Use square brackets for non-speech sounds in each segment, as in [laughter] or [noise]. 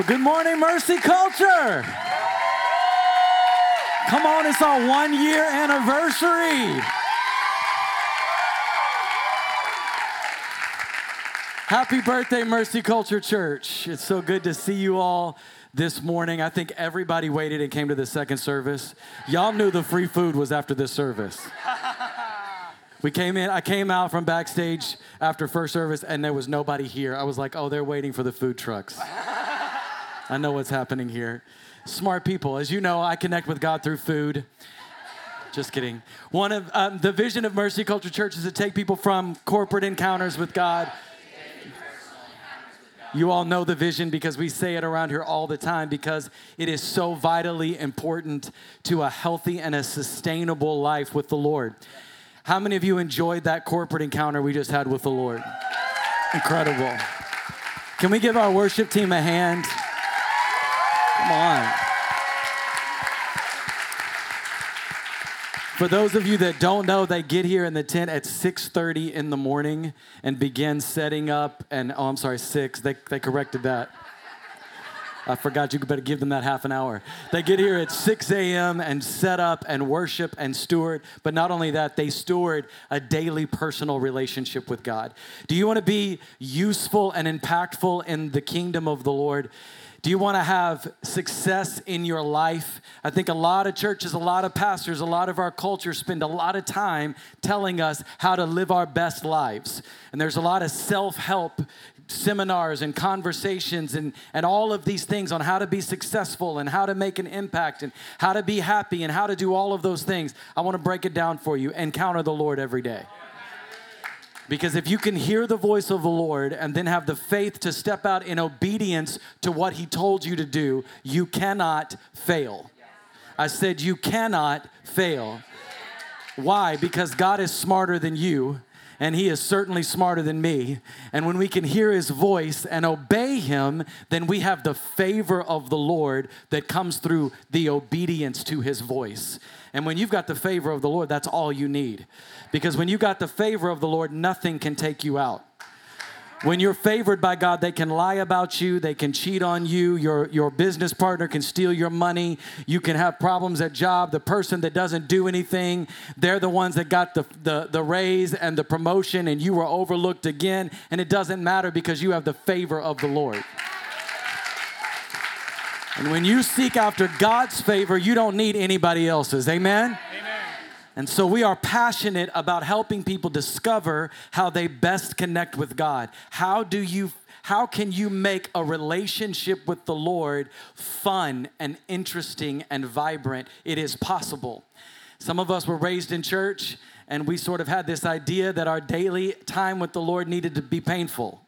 Well, good morning, Mercy Culture. Come on, it's our one year anniversary. Happy birthday, Mercy Culture Church. It's so good to see you all this morning. I think everybody waited and came to the second service. Y'all knew the free food was after this service. [laughs] We came in, I came out from backstage after first service and there was nobody here. I was like, oh, they're waiting for the food trucks. [laughs] I know what's happening here. Smart people. As you know, I connect with God through food. Just kidding. One of um, the vision of Mercy Culture Church is to take people from corporate encounters with God. You all know the vision because we say it around here all the time because it is so vitally important to a healthy and a sustainable life with the Lord. How many of you enjoyed that corporate encounter we just had with the Lord? Incredible. Can we give our worship team a hand? Come on. For those of you that don't know, they get here in the tent at 6:30 in the morning and begin setting up and oh I'm sorry, 6. They they corrected that. I forgot you better give them that half an hour. They get here at 6 a.m. and set up and worship and steward. But not only that, they steward a daily personal relationship with God. Do you want to be useful and impactful in the kingdom of the Lord? Do you want to have success in your life? I think a lot of churches, a lot of pastors, a lot of our culture spend a lot of time telling us how to live our best lives. And there's a lot of self help seminars and conversations and, and all of these things on how to be successful and how to make an impact and how to be happy and how to do all of those things. I want to break it down for you. Encounter the Lord every day. Because if you can hear the voice of the Lord and then have the faith to step out in obedience to what He told you to do, you cannot fail. I said, You cannot fail. Why? Because God is smarter than you and he is certainly smarter than me. And when we can hear his voice and obey him, then we have the favor of the Lord that comes through the obedience to his voice. And when you've got the favor of the Lord, that's all you need. Because when you got the favor of the Lord, nothing can take you out. When you're favored by God, they can lie about you, they can cheat on you, your, your business partner can steal your money, you can have problems at job. The person that doesn't do anything, they're the ones that got the, the, the raise and the promotion, and you were overlooked again, and it doesn't matter because you have the favor of the Lord. And when you seek after God's favor, you don't need anybody else's. Amen? And so we are passionate about helping people discover how they best connect with God. How do you how can you make a relationship with the Lord fun and interesting and vibrant? It is possible. Some of us were raised in church and we sort of had this idea that our daily time with the Lord needed to be painful.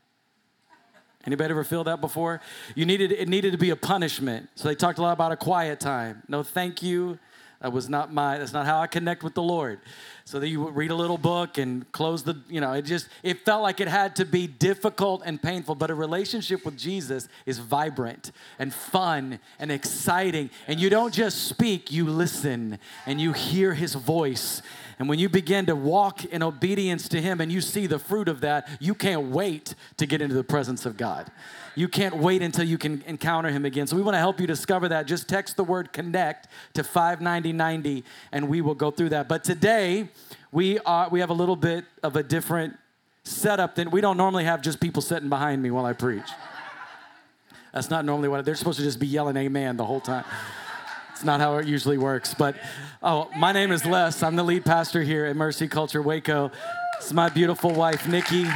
Anybody ever feel that before? You needed it needed to be a punishment. So they talked a lot about a quiet time. No, thank you. That was not my, that's not how I connect with the Lord. So that you read a little book and close the, you know, it just, it felt like it had to be difficult and painful. But a relationship with Jesus is vibrant and fun and exciting. And you don't just speak, you listen and you hear his voice. And when you begin to walk in obedience to him and you see the fruit of that, you can't wait to get into the presence of God you can't wait until you can encounter him again. So we want to help you discover that. Just text the word connect to 59090 and we will go through that. But today we are we have a little bit of a different setup than we don't normally have just people sitting behind me while I preach. That's not normally what they're supposed to just be yelling amen the whole time. It's not how it usually works. But oh, my name is Les. I'm the lead pastor here at Mercy Culture Waco. It's my beautiful wife, Nikki.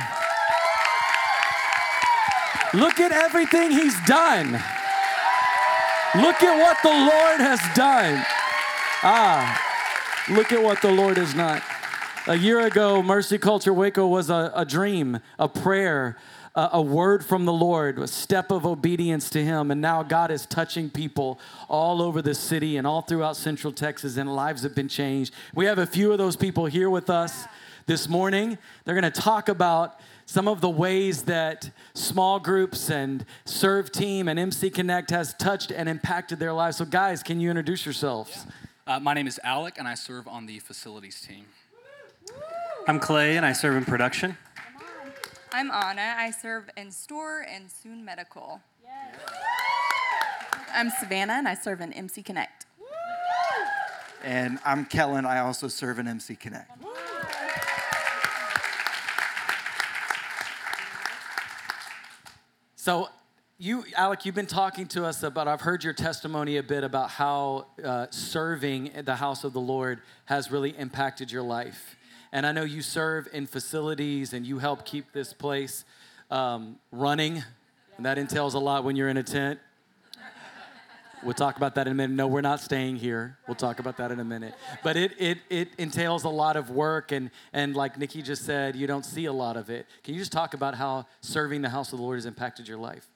Look at everything he's done. Look at what the Lord has done. Ah, look at what the Lord has done. A year ago, Mercy Culture Waco was a, a dream, a prayer, a, a word from the Lord, a step of obedience to Him. And now God is touching people all over the city and all throughout Central Texas, and lives have been changed. We have a few of those people here with us this morning. They're going to talk about some of the ways that small groups and serve team and MC Connect has touched and impacted their lives. So, guys, can you introduce yourselves? Uh, my name is Alec, and I serve on the facilities team. I'm Clay, and I serve in production. I'm Anna. I serve in store and soon medical. I'm Savannah, and I serve in MC Connect. And I'm Kellen. I also serve in MC Connect. So, you, Alec, you've been talking to us about, I've heard your testimony a bit about how uh, serving the house of the Lord has really impacted your life. And I know you serve in facilities and you help keep this place um, running. And that entails a lot when you're in a tent. We'll talk about that in a minute. No, we're not staying here. We'll talk about that in a minute. But it, it, it entails a lot of work, and, and like Nikki just said, you don't see a lot of it. Can you just talk about how serving the house of the Lord has impacted your life?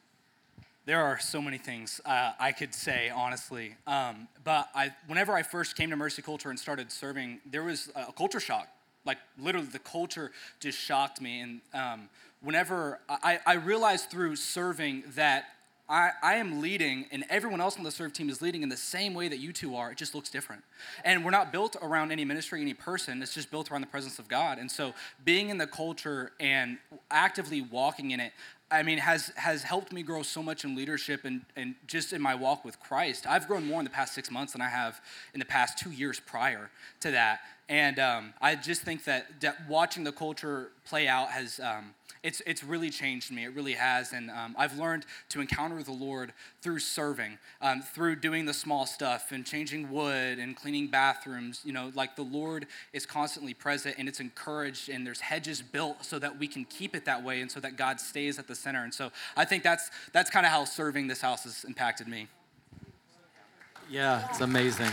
There are so many things uh, I could say, honestly. Um, but I, whenever I first came to Mercy Culture and started serving, there was a culture shock. Like, literally, the culture just shocked me. And um, whenever I, I realized through serving that I, I am leading and everyone else on the serve team is leading in the same way that you two are. It just looks different. And we're not built around any ministry, any person. It's just built around the presence of God. And so being in the culture and actively walking in it, I mean, has has helped me grow so much in leadership and, and just in my walk with Christ. I've grown more in the past six months than I have in the past two years prior to that. And um, I just think that, watching the culture play out has um, it's, it's really changed me. It really has. And um, I've learned to encounter the Lord through serving, um, through doing the small stuff and changing wood and cleaning bathrooms. You know, like the Lord is constantly present and it's encouraged and there's hedges built so that we can keep it that way and so that God stays at the center. And so I think that's, that's kind of how serving this house has impacted me. Yeah, it's amazing.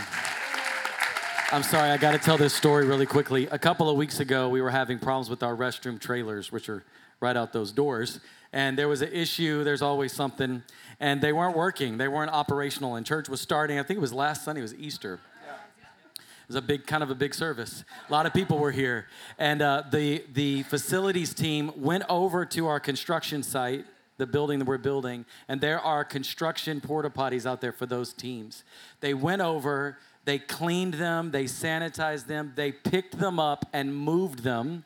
I'm sorry, I got to tell this story really quickly. A couple of weeks ago, we were having problems with our restroom trailers, which are right out those doors. And there was an issue, there's always something, and they weren't working. They weren't operational. And church was starting, I think it was last Sunday, it was Easter. It was a big, kind of a big service. A lot of people were here. And uh, the, the facilities team went over to our construction site, the building that we're building, and there are construction porta potties out there for those teams. They went over, they cleaned them, they sanitized them, they picked them up and moved them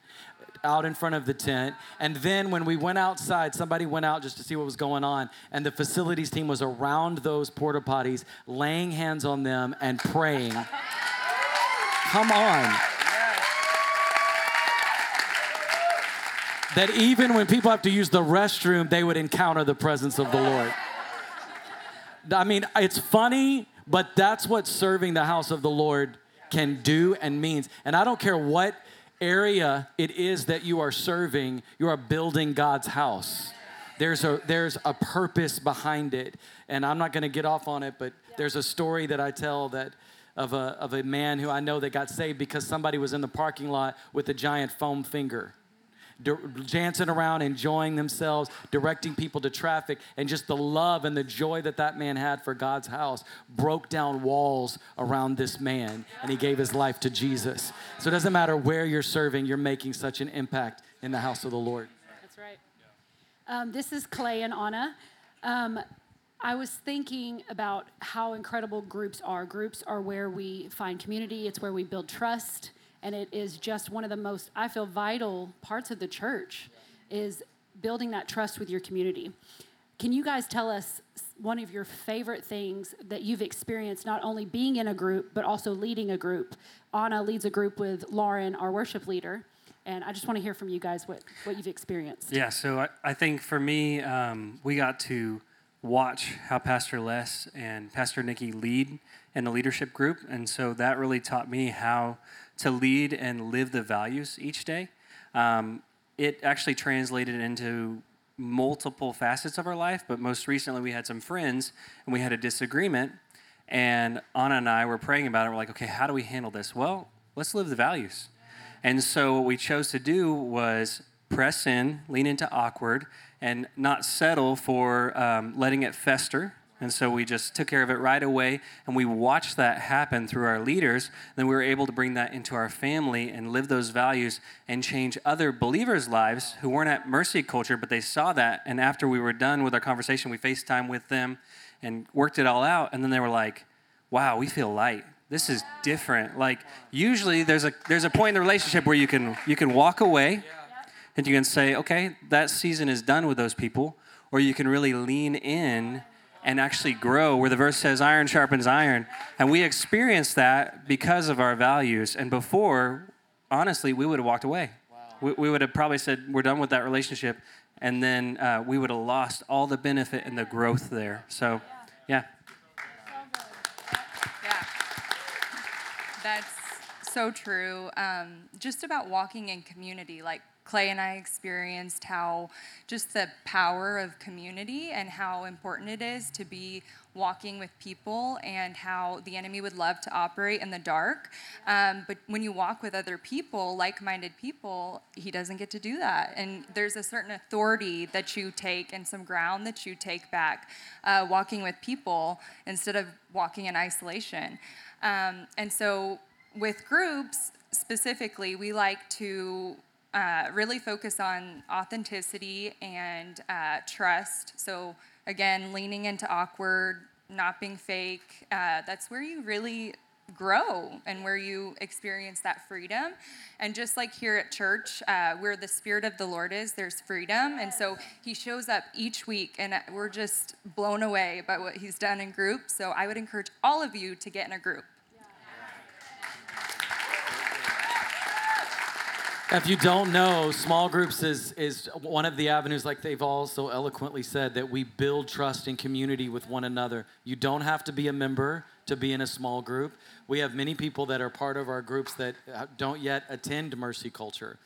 out in front of the tent. And then when we went outside, somebody went out just to see what was going on. And the facilities team was around those porta potties, laying hands on them and praying. Come on. That even when people have to use the restroom, they would encounter the presence of the Lord. I mean, it's funny, but that's what serving the house of the Lord can do and means. And I don't care what area it is that you are serving, you are building God's house. There's a, there's a purpose behind it. And I'm not going to get off on it, but there's a story that I tell that of a, of a man who I know that got saved because somebody was in the parking lot with a giant foam finger dancing around, enjoying themselves, directing people to traffic, and just the love and the joy that that man had for God's house broke down walls around this man, and he gave his life to Jesus. So it doesn't matter where you're serving, you're making such an impact in the house of the Lord. That's right. Um, this is Clay and Anna. Um, I was thinking about how incredible groups are. Groups are where we find community, it's where we build trust and it is just one of the most i feel vital parts of the church is building that trust with your community. Can you guys tell us one of your favorite things that you've experienced not only being in a group but also leading a group? Anna leads a group with lauren our worship leader and i just want to hear from you guys what, what you've experienced. Yeah so i, I think for me um, we got to watch how pastor les and pastor nikki lead in the leadership group and so that really taught me how to lead and live the values each day. Um, it actually translated into multiple facets of our life, but most recently we had some friends and we had a disagreement. And Anna and I were praying about it. We're like, okay, how do we handle this? Well, let's live the values. And so what we chose to do was press in, lean into awkward, and not settle for um, letting it fester and so we just took care of it right away, and we watched that happen through our leaders. Then we were able to bring that into our family and live those values and change other believers' lives who weren't at Mercy Culture, but they saw that. And after we were done with our conversation, we FaceTime with them and worked it all out. And then they were like, wow, we feel light. This is different. Like usually there's a there's a point in the relationship where you can you can walk away and you can say, okay, that season is done with those people, or you can really lean in and actually grow where the verse says iron sharpens iron. And we experience that because of our values. And before honestly we would have walked away. We, we would have probably said we're done with that relationship. And then uh, we would have lost all the benefit and the growth there. So yeah. Yeah. That's so true. Um, just about walking in community, like Clay and I experienced how just the power of community and how important it is to be walking with people and how the enemy would love to operate in the dark. Um, but when you walk with other people, like minded people, he doesn't get to do that. And there's a certain authority that you take and some ground that you take back uh, walking with people instead of walking in isolation. Um, and so with groups specifically, we like to uh, really focus on authenticity and uh, trust. So, again, leaning into awkward, not being fake. Uh, that's where you really grow and where you experience that freedom. And just like here at church, uh, where the Spirit of the Lord is, there's freedom. And so He shows up each week, and we're just blown away by what He's done in groups. So, I would encourage all of you to get in a group. If you don't know, small groups is, is one of the avenues, like they've all so eloquently said, that we build trust and community with one another. You don't have to be a member to be in a small group. We have many people that are part of our groups that uh, don't yet attend Mercy Culture.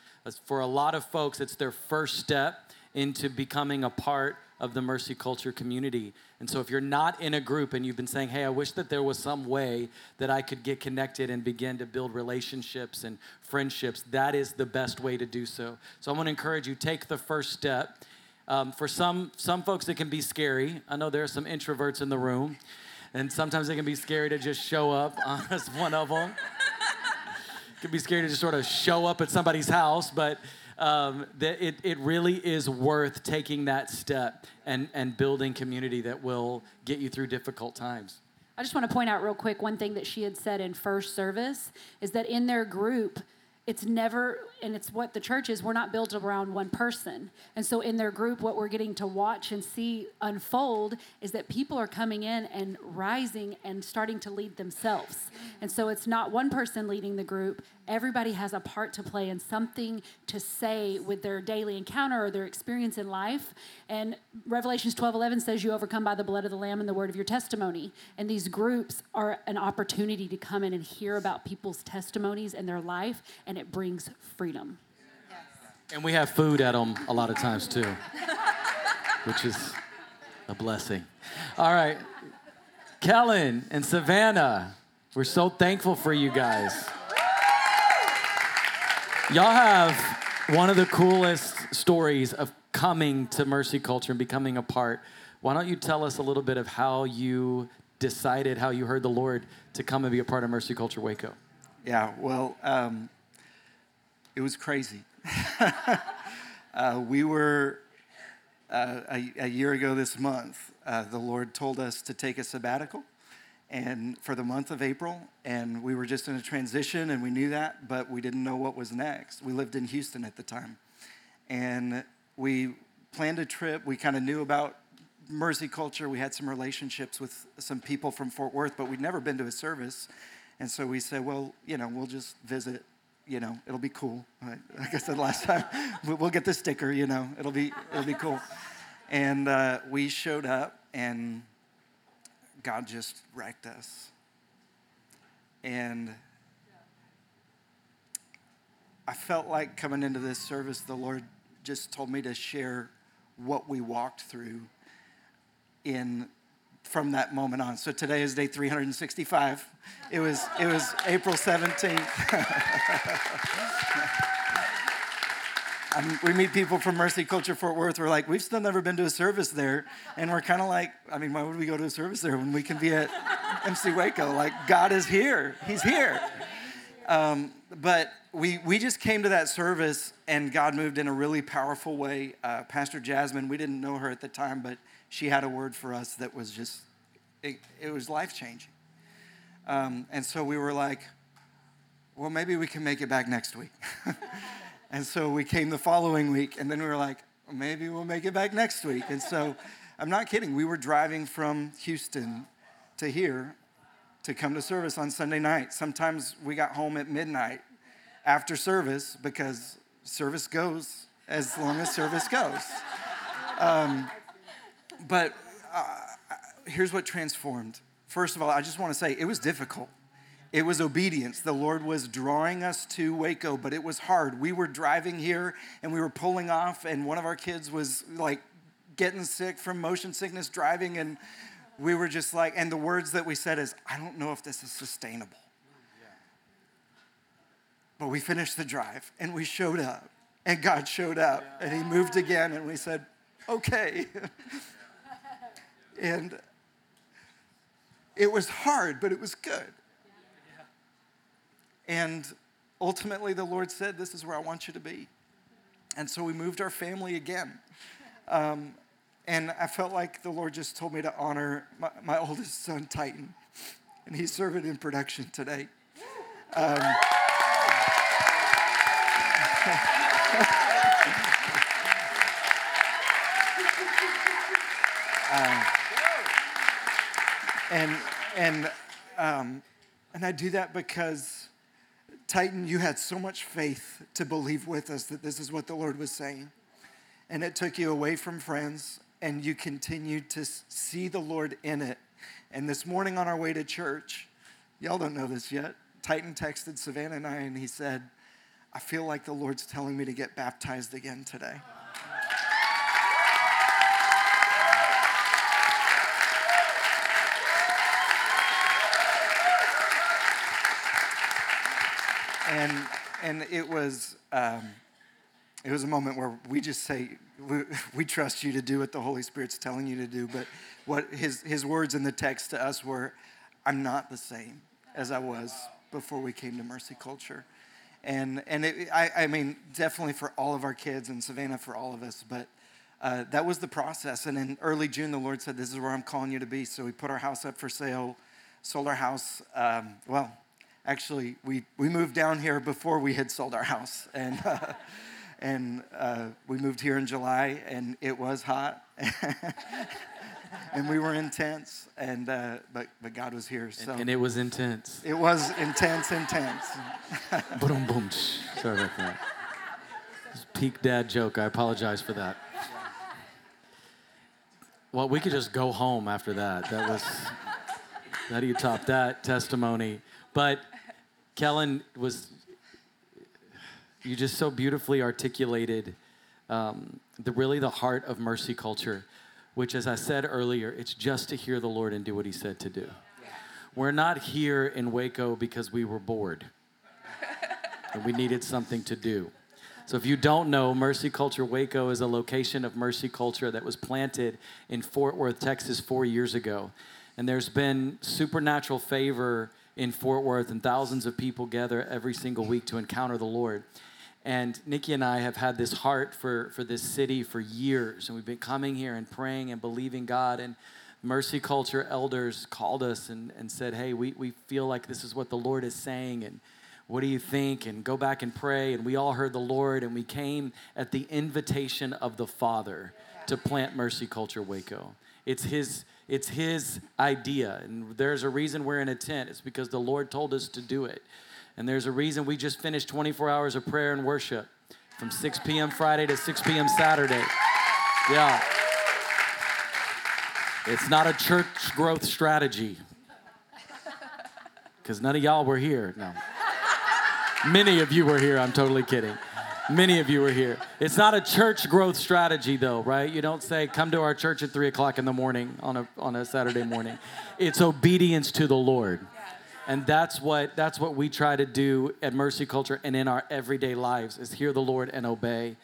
For a lot of folks, it's their first step into becoming a part of the Mercy Culture community. And so if you're not in a group and you've been saying, hey, I wish that there was some way that I could get connected and begin to build relationships and friendships, that is the best way to do so. So I'm gonna encourage you, take the first step. Um, for some, some folks, it can be scary. I know there are some introverts in the room, and sometimes it can be scary to just show up. [laughs] That's one of them. it can be scary to just sort of show up at somebody's house, but um, that it, it really is worth taking that step and, and building community that will get you through difficult times. I just want to point out real quick one thing that she had said in first service is that in their group, it's never and it's what the church is we're not built around one person. And so in their group what we're getting to watch and see unfold is that people are coming in and rising and starting to lead themselves. And so it's not one person leading the group. Everybody has a part to play and something to say with their daily encounter or their experience in life. And revelations 12 11 says you overcome by the blood of the lamb and the word of your testimony. And these groups are an opportunity to come in and hear about people's testimonies and their life and it brings freedom And we have food at them a lot of times too, which is a blessing. All right, Kellen and Savannah, we're so thankful for you guys. Y'all have one of the coolest stories of coming to Mercy Culture and becoming a part. Why don't you tell us a little bit of how you decided, how you heard the Lord to come and be a part of Mercy Culture Waco? Yeah, well, um, it was crazy. [laughs] uh, we were, uh, a, a, year ago this month, uh, the Lord told us to take a sabbatical and for the month of April, and we were just in a transition, and we knew that, but we didn't know what was next. We lived in Houston at the time, and we planned a trip. We kind of knew about Mercy Culture. We had some relationships with some people from Fort Worth, but we'd never been to a service, and so we said, well, you know, we'll just visit. You know, it'll be cool. [laughs] Like I said last time, [laughs] we'll get the sticker. You know, it'll be it'll be cool. And uh, we showed up and God just wrecked us. And I felt like coming into this service, the Lord just told me to share what we walked through in from that moment on. So today is day 365. It was it was April 17th. I mean, we meet people from Mercy Culture Fort Worth. We're like, we've still never been to a service there. And we're kind of like, I mean, why would we go to a service there when we can be at MC Waco? Like, God is here. He's here. Um, but we, we just came to that service and God moved in a really powerful way. Uh, Pastor Jasmine, we didn't know her at the time, but she had a word for us that was just, it, it was life changing. Um, and so we were like, well, maybe we can make it back next week. [laughs] And so we came the following week, and then we were like, maybe we'll make it back next week. And so [laughs] I'm not kidding. We were driving from Houston to here to come to service on Sunday night. Sometimes we got home at midnight after service because service goes as long as service goes. Um, [laughs] but uh, here's what transformed. First of all, I just want to say it was difficult. It was obedience. The Lord was drawing us to Waco, but it was hard. We were driving here and we were pulling off, and one of our kids was like getting sick from motion sickness driving, and we were just like, and the words that we said is, I don't know if this is sustainable. But we finished the drive and we showed up, and God showed up, and He moved again, and we said, okay. [laughs] and it was hard, but it was good. And ultimately, the Lord said, This is where I want you to be. And so we moved our family again. Um, and I felt like the Lord just told me to honor my, my oldest son, Titan. And he's serving in production today. Um, uh, [laughs] and and um, and I do that because Titan, you had so much faith to believe with us that this is what the Lord was saying, and it took you away from friends, and you continued to see the Lord in it. And this morning on our way to church, y'all don't know this yet. Titan texted Savannah and I, and he said, "I feel like the Lord's telling me to get baptized again today." And and it was um, it was a moment where we just say we, we, trust you to do what the Holy Spirit's telling you to do. But what his his words in the text to us were, "I'm not the same as I was before we came to Mercy Culture," and and it, I I mean definitely for all of our kids and Savannah for all of us, but. Uh, that was the process. And in early June, the Lord said, This is where I'm calling you to be. So we put our house up for sale, sold our house. Um, well, actually, we, we moved down here before we had sold our house. And, uh, [laughs] and uh, we moved here in July, and it was hot. [laughs] and we were intense, and, uh, but, but God was here. So and, and it was intense. It was intense, intense. [laughs] boom, boom. Sorry about that. Peak dad joke. I apologize for that. Well, we could just go home after that. That was, how do you top that testimony? But Kellen was, you just so beautifully articulated um, the really the heart of mercy culture, which, as I said earlier, it's just to hear the Lord and do what He said to do. We're not here in Waco because we were bored and we needed something to do. So, if you don't know, Mercy Culture Waco is a location of Mercy Culture that was planted in Fort Worth, Texas, four years ago. And there's been supernatural favor in Fort Worth, and thousands of people gather every single week to encounter the Lord. And Nikki and I have had this heart for, for this city for years, and we've been coming here and praying and believing God. And Mercy Culture elders called us and, and said, Hey, we, we feel like this is what the Lord is saying, and what do you think? And go back and pray. And we all heard the Lord, and we came at the invitation of the Father to plant Mercy Culture Waco. It's His it's His idea. And there's a reason we're in a tent. It's because the Lord told us to do it. And there's a reason we just finished 24 hours of prayer and worship from 6 p.m. Friday to 6 p.m. Saturday. Yeah. It's not a church growth strategy. Because none of y'all were here. No. Many of you were here. I'm totally kidding. Many of you are here. It's not a church growth strategy, though, right? You don't say, come to our church at 3 o'clock in the morning on a, on a Saturday morning. It's obedience to the Lord. And that's what, that's what we try to do at Mercy Culture and in our everyday lives is hear the Lord and obey.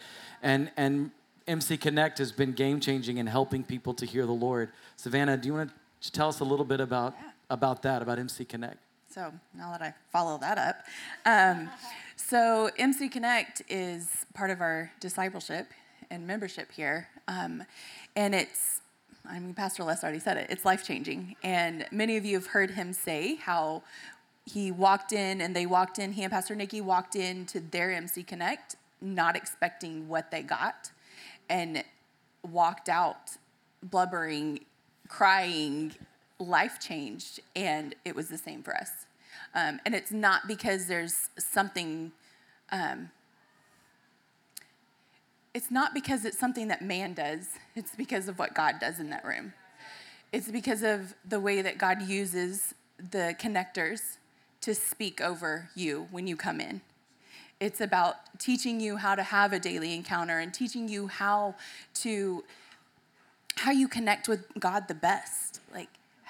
And, and MC Connect has been game changing in helping people to hear the Lord. Savannah, do you want to tell us a little bit about, yeah. about that, about MC Connect? So now that I follow that up, um, so, MC Connect is part of our discipleship and membership here. Um, and it's, I mean, Pastor Les already said it, it's life changing. And many of you have heard him say how he walked in and they walked in, he and Pastor Nikki walked into their MC Connect, not expecting what they got, and walked out blubbering, crying, life changed, and it was the same for us. Um, and it's not because there's something. Um, it's not because it's something that man does. It's because of what God does in that room. It's because of the way that God uses the connectors to speak over you when you come in. It's about teaching you how to have a daily encounter and teaching you how to how you connect with God the best.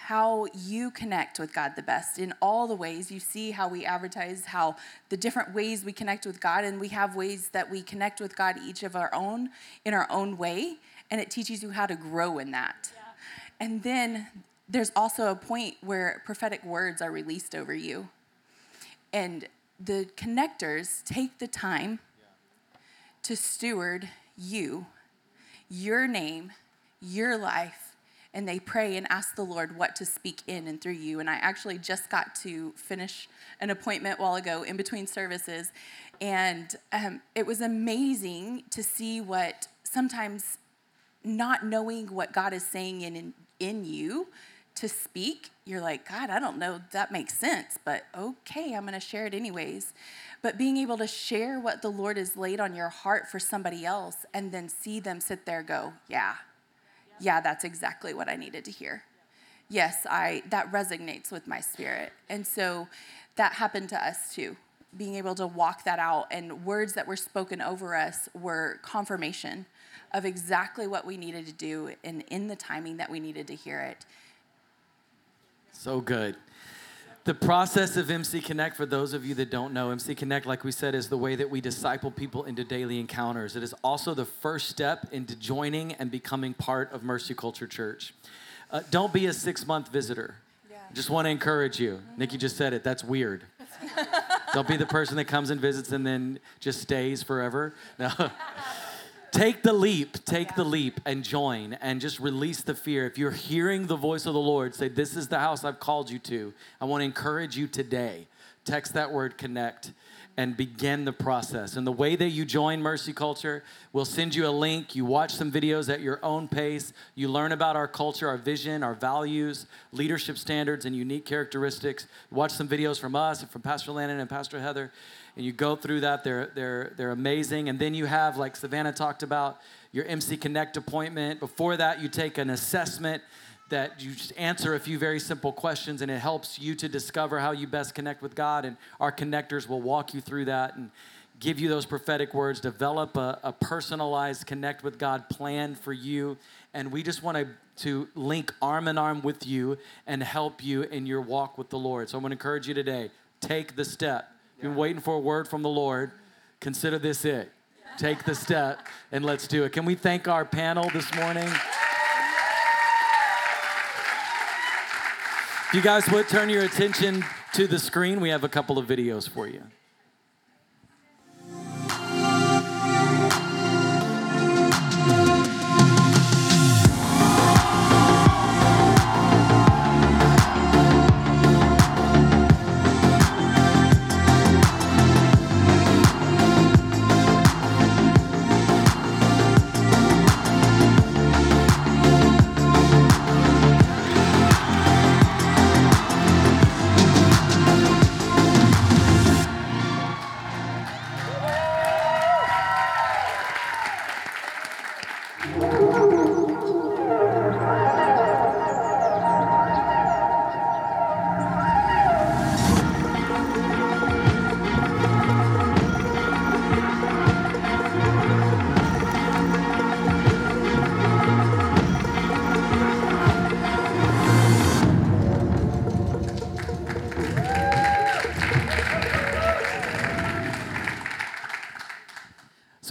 How you connect with God the best in all the ways. You see how we advertise how the different ways we connect with God and we have ways that we connect with God each of our own in our own way and it teaches you how to grow in that. Yeah. And then there's also a point where prophetic words are released over you. And the connectors take the time to steward you, your name, your life, and they pray and ask the Lord what to speak in and through you. And I actually just got to finish an appointment while ago in between services, and um, it was amazing to see what sometimes not knowing what God is saying in, in, in you to speak, you're like, God, I don't know that makes sense, but okay, I'm to share it anyways. But being able to share what the Lord has laid on your heart for somebody else and then see them sit there go, yeah, yeah, that's exactly what I needed to hear. Yes, I that resonates with my spirit. And so that happened to us too. Being able to walk that out and words that were spoken over us were confirmation of exactly what we needed to do and in the timing that we needed to hear it. So good. The process of MC Connect, for those of you that don't know, MC Connect, like we said, is the way that we disciple people into daily encounters. It is also the first step into joining and becoming part of Mercy Culture Church. Uh, don't be a six month visitor. Yeah. Just want to encourage you. Mm-hmm. Nikki just said it, that's weird. [laughs] don't be the person that comes and visits and then just stays forever. No. [laughs] Take the leap, take yeah. the leap and join and just release the fear. If you're hearing the voice of the Lord say, This is the house I've called you to, I want to encourage you today. Text that word connect and begin the process. And the way that you join Mercy Culture, we'll send you a link. You watch some videos at your own pace. You learn about our culture, our vision, our values, leadership standards, and unique characteristics. Watch some videos from us and from Pastor Landon and Pastor Heather and you go through that. They're, they're, they're amazing. And then you have, like Savannah talked about, your MC Connect appointment. Before that, you take an assessment that you just answer a few very simple questions and it helps you to discover how you best connect with God. And our connectors will walk you through that and give you those prophetic words, develop a, a personalized connect with God plan for you. And we just want to, to link arm in arm with you and help you in your walk with the Lord. So I'm going to encourage you today take the step You've been waiting for a word from the Lord, consider this it. Take the step and let's do it. Can we thank our panel this morning? If you guys would turn your attention to the screen, we have a couple of videos for you.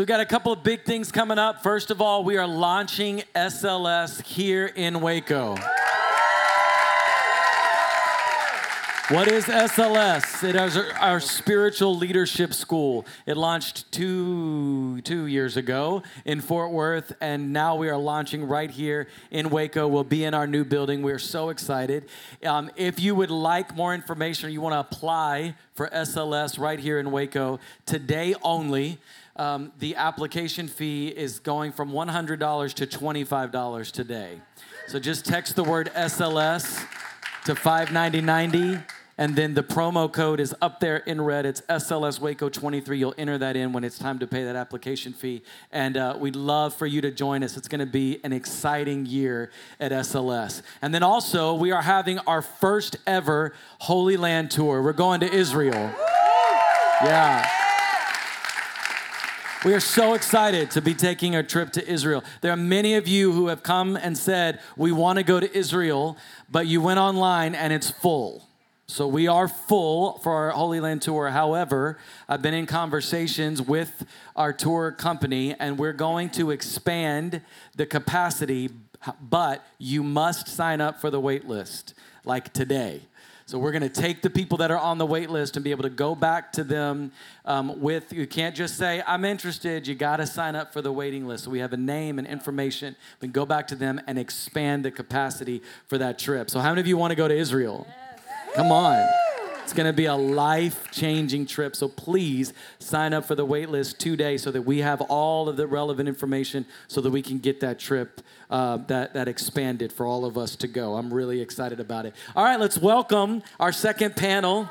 So we got a couple of big things coming up. First of all, we are launching SLS here in Waco. What is SLS? It is our spiritual leadership school. It launched two, two years ago in Fort Worth, and now we are launching right here in Waco. We'll be in our new building. We're so excited. Um, if you would like more information or you want to apply for SLS right here in Waco, today only, um, the application fee is going from $100 to $25 today. So just text the word SLS to 59090 and then the promo code is up there in red. It's SLS Waco 23. You'll enter that in when it's time to pay that application fee. And uh, we'd love for you to join us. It's going to be an exciting year at SLS. And then also, we are having our first ever Holy Land tour. We're going to Israel. Yeah. We are so excited to be taking a trip to Israel. There are many of you who have come and said, We want to go to Israel, but you went online and it's full. So we are full for our Holy Land tour. However, I've been in conversations with our tour company and we're going to expand the capacity, but you must sign up for the wait list like today. So we're going to take the people that are on the wait list and be able to go back to them um, with. You can't just say I'm interested. You got to sign up for the waiting list. So we have a name and information. We can go back to them and expand the capacity for that trip. So how many of you want to go to Israel? Come on. It's going to be a life changing trip. So please sign up for the wait list today so that we have all of the relevant information so that we can get that trip uh, that, that expanded for all of us to go. I'm really excited about it. All right, let's welcome our second panel.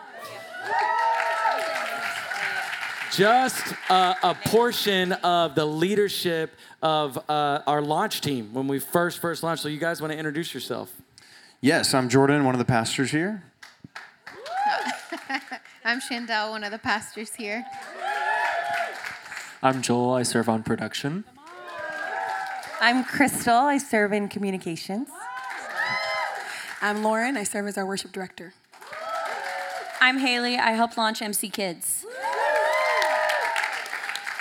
Just a portion of the leadership of uh, our launch team when we first first launched. So you guys want to introduce yourself? Yes, I'm Jordan, one of the pastors here. I'm Chandel, one of the pastors here. I'm Joel. I serve on production. I'm Crystal. I serve in communications. I'm Lauren. I serve as our worship director. I'm Haley. I help launch MC Kids.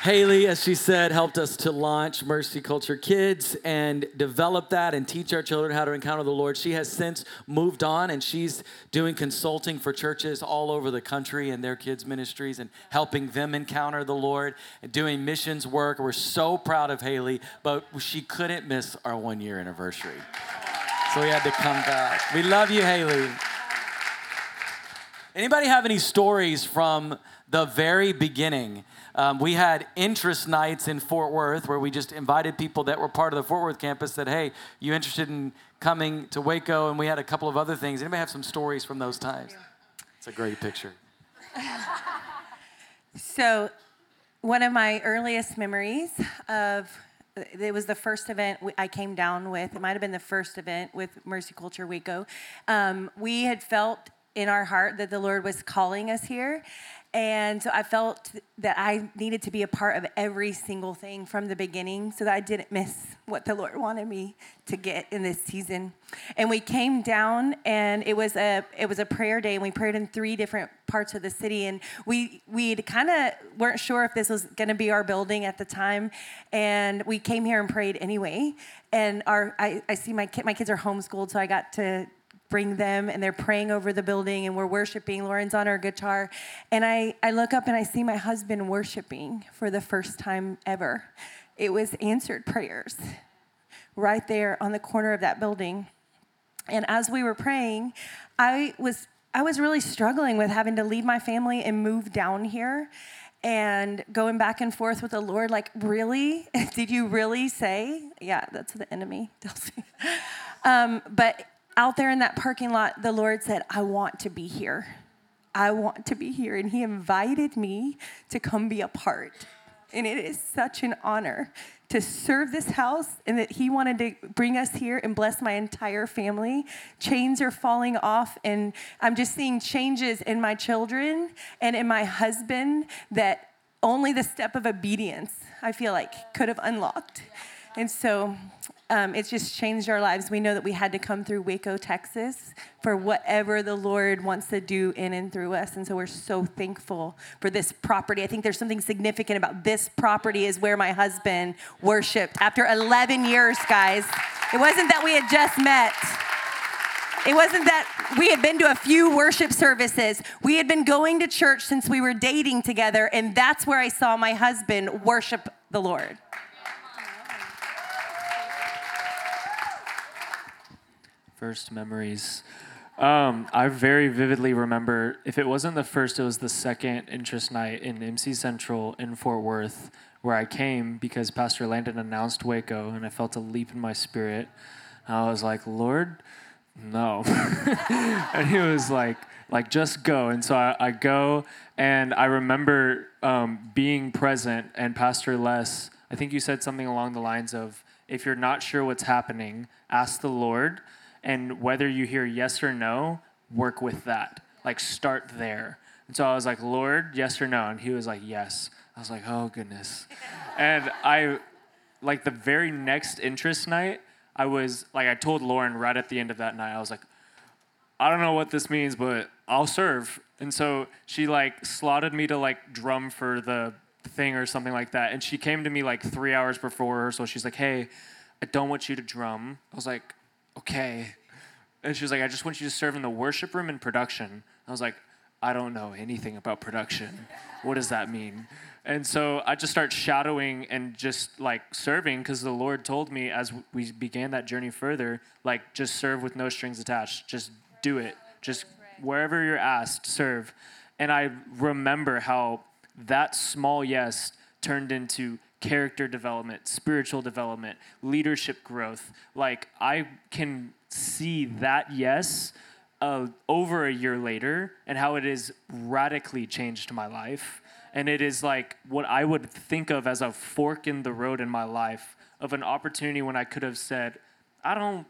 Haley, as she said, helped us to launch Mercy Culture Kids and develop that and teach our children how to encounter the Lord. She has since moved on and she's doing consulting for churches all over the country and their kids' ministries and helping them encounter the Lord and doing missions work. We're so proud of Haley, but she couldn't miss our one year anniversary. So we had to come back. We love you, Haley. Anybody have any stories from the very beginning? Um, we had interest nights in Fort Worth where we just invited people that were part of the Fort Worth campus. Said, "Hey, you interested in coming to Waco?" And we had a couple of other things. Anybody have some stories from those times? It's a great picture. [laughs] so, one of my earliest memories of it was the first event I came down with. It might have been the first event with Mercy Culture Waco. Um, we had felt in our heart that the Lord was calling us here. And so I felt that I needed to be a part of every single thing from the beginning so that I didn't miss what the Lord wanted me to get in this season. And we came down and it was a it was a prayer day and we prayed in three different parts of the city and we we kind of weren't sure if this was going to be our building at the time and we came here and prayed anyway. And our I, I see my kid, my kids are homeschooled so I got to bring them and they're praying over the building and we're worshiping. Lauren's on her guitar. And I, I look up and I see my husband worshiping for the first time ever. It was answered prayers right there on the corner of that building. And as we were praying, I was I was really struggling with having to leave my family and move down here and going back and forth with the Lord, like, really? [laughs] Did you really say? Yeah, that's the enemy. [laughs] um, but out there in that parking lot, the Lord said, I want to be here. I want to be here. And He invited me to come be a part. And it is such an honor to serve this house and that He wanted to bring us here and bless my entire family. Chains are falling off, and I'm just seeing changes in my children and in my husband that only the step of obedience, I feel like, could have unlocked. And so um, it's just changed our lives. We know that we had to come through Waco, Texas for whatever the Lord wants to do in and through us. And so we're so thankful for this property. I think there's something significant about this property is where my husband worshiped after 11 years, guys. It wasn't that we had just met. It wasn't that we had been to a few worship services. We had been going to church since we were dating together, and that's where I saw my husband worship the Lord. First memories. Um, I very vividly remember, if it wasn't the first, it was the second interest night in MC Central in Fort Worth, where I came because Pastor Landon announced Waco, and I felt a leap in my spirit. I was like, Lord, no. [laughs] and he was like, like just go. And so I, I go, and I remember um, being present, and Pastor Les, I think you said something along the lines of, if you're not sure what's happening, ask the Lord, and whether you hear yes or no, work with that. Like start there. And so I was like, Lord, yes or no? And he was like, yes. I was like, oh goodness. [laughs] and I, like the very next interest night, I was like, I told Lauren right at the end of that night, I was like, I don't know what this means, but I'll serve. And so she like slotted me to like drum for the thing or something like that. And she came to me like three hours before so She's like, hey, I don't want you to drum. I was like, okay. And she was like, I just want you to serve in the worship room and production. I was like, I don't know anything about production. What does that mean? And so I just start shadowing and just like serving because the Lord told me as we began that journey further, like just serve with no strings attached. Just do it. Just wherever you're asked, serve. And I remember how that small yes turned into character development, spiritual development, leadership growth. Like I can see that yes uh, over a year later and how it has radically changed my life. And it is like what I would think of as a fork in the road in my life of an opportunity when I could have said, I don't,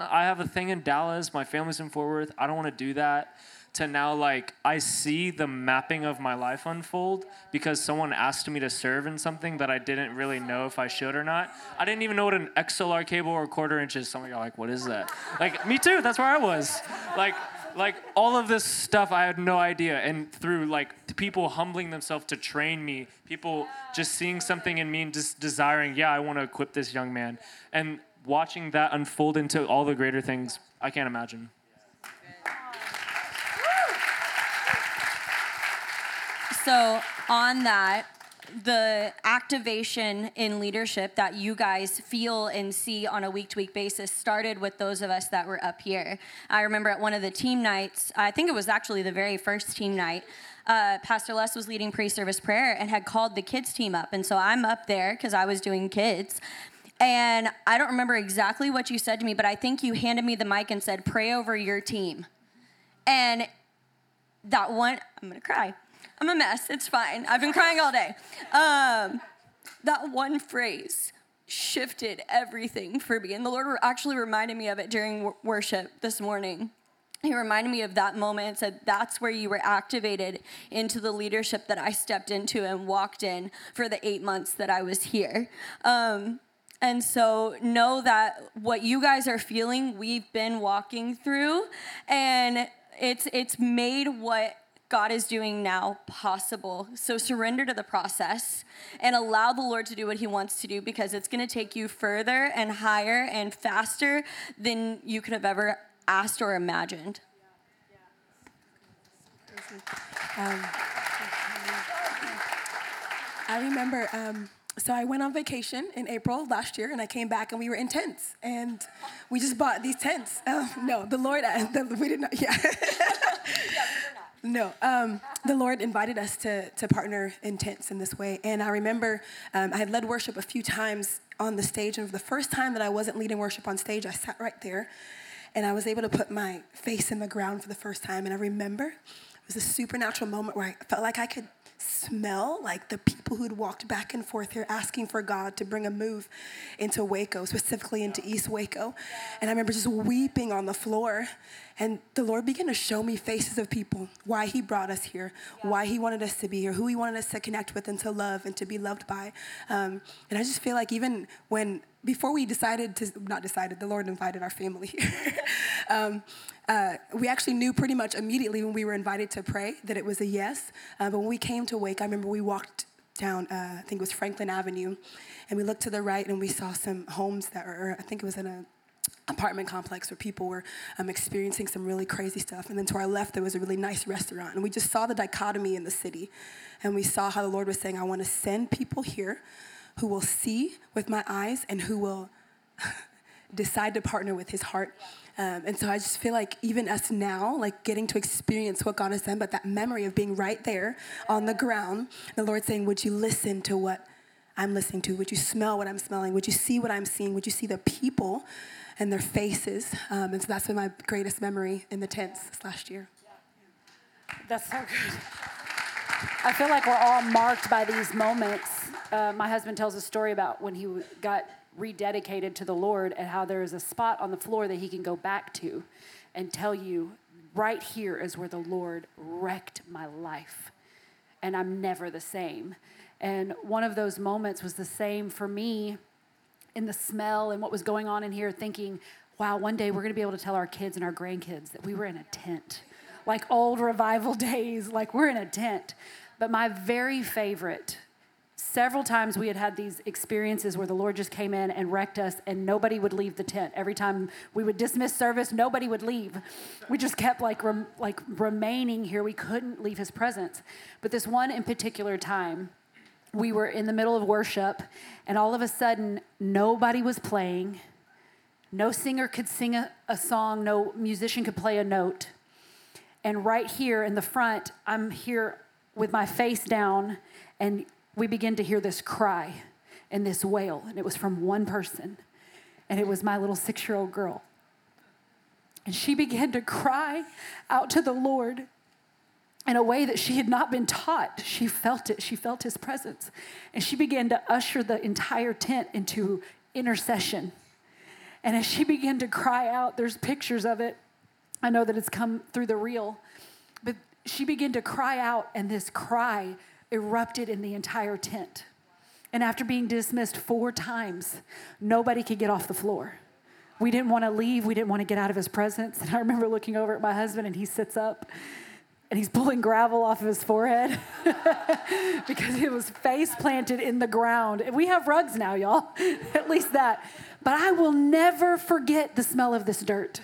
I have a thing in Dallas, my family's in Fort Worth, I don't want to do that to now like I see the mapping of my life unfold because someone asked me to serve in something that I didn't really know if I should or not. I didn't even know what an XLR cable or quarter inch is. Some of are like, what is that? Like me too. That's where I was. Like like all of this stuff I had no idea. And through like people humbling themselves to train me, people just seeing something in me and just desiring, yeah, I want to equip this young man. And watching that unfold into all the greater things, I can't imagine. So, on that, the activation in leadership that you guys feel and see on a week to week basis started with those of us that were up here. I remember at one of the team nights, I think it was actually the very first team night, uh, Pastor Les was leading pre service prayer and had called the kids team up. And so I'm up there because I was doing kids. And I don't remember exactly what you said to me, but I think you handed me the mic and said, Pray over your team. And that one, I'm gonna cry I'm a mess. It's fine. I've been crying all day. Um, that one phrase shifted everything for me. And the Lord actually reminded me of it during worship this morning. He reminded me of that moment and said, That's where you were activated into the leadership that I stepped into and walked in for the eight months that I was here. Um, and so know that what you guys are feeling, we've been walking through, and it's it's made what God is doing now possible. So surrender to the process and allow the Lord to do what He wants to do because it's going to take you further and higher and faster than you could have ever asked or imagined. Um, I remember, um, so I went on vacation in April last year, and I came back, and we were in tents, and we just bought these tents. [laughs] Um, no, the Lord, uh, the, we did not. Yeah. [laughs] No, um, the Lord invited us to, to partner in tents in this way. And I remember um, I had led worship a few times on the stage. And for the first time that I wasn't leading worship on stage, I sat right there and I was able to put my face in the ground for the first time. And I remember it was a supernatural moment where I felt like I could smell like the people who'd walked back and forth here asking for God to bring a move into Waco, specifically into East Waco. And I remember just weeping on the floor. And the Lord began to show me faces of people, why He brought us here, why He wanted us to be here, who He wanted us to connect with and to love and to be loved by. Um, and I just feel like even when before we decided to not decided the lord invited our family here. [laughs] Um, uh, we actually knew pretty much immediately when we were invited to pray that it was a yes. Uh, but when we came to Waco i remember we walked down uh, i think it was franklin avenue and we looked to the right and we saw some homes that were i think it was in a apartment complex where people were um, experiencing some really crazy stuff. And then to our left, there was a really nice restaurant. And we just saw the dichotomy in the city. And we saw how the Lord was saying, I want to send people here who will see with my eyes and who will [laughs] decide to partner with his heart. Um, and so I just feel like even us now, like getting to experience what God has done, but that memory of being right there on the ground, the Lord saying, Would you listen to what I'm listening to? Would you smell what I'm smelling? Would you see what I'm seeing? Would you see the people and their faces? Um, and so that's been my greatest memory in the tents this last year. That's so good. I feel like we're all marked by these moments. Uh, my husband tells a story about when he got rededicated to the Lord and how there is a spot on the floor that he can go back to and tell you, right here is where the Lord wrecked my life. And I'm never the same. And one of those moments was the same for me in the smell and what was going on in here, thinking, wow, one day we're going to be able to tell our kids and our grandkids that we were in a tent, like old revival [laughs] days, like we're in a tent. But my very favorite, several times we had had these experiences where the Lord just came in and wrecked us, and nobody would leave the tent. Every time we would dismiss service, nobody would leave. We just kept like rem- like remaining here. We couldn't leave His presence. But this one in particular time, we were in the middle of worship, and all of a sudden, nobody was playing. No singer could sing a, a, song, no musician could play a note. And right here in the front, I'm here with my face down, and we begin to hear this cry and this wail. And it was from one person, and it was my little six year old girl. And she began to cry out to the Lord in a way that she had not been taught. She felt it, she felt his presence. And she began to usher the entire tent into intercession. And as she began to cry out, there's pictures of it. I know that it's come through the reel, but she began to cry out, and this cry erupted in the entire tent. And after being dismissed four times, nobody could get off the floor. We didn't want to leave. We didn't want to get out of his presence. [laughs] And I remember looking over at my husband, and he sits up and he's pulling gravel off of his forehead [laughs] because he was face planted in the ground. We have rugs now, y'all, [laughs] at least that. But I will never forget the smell of this dirt.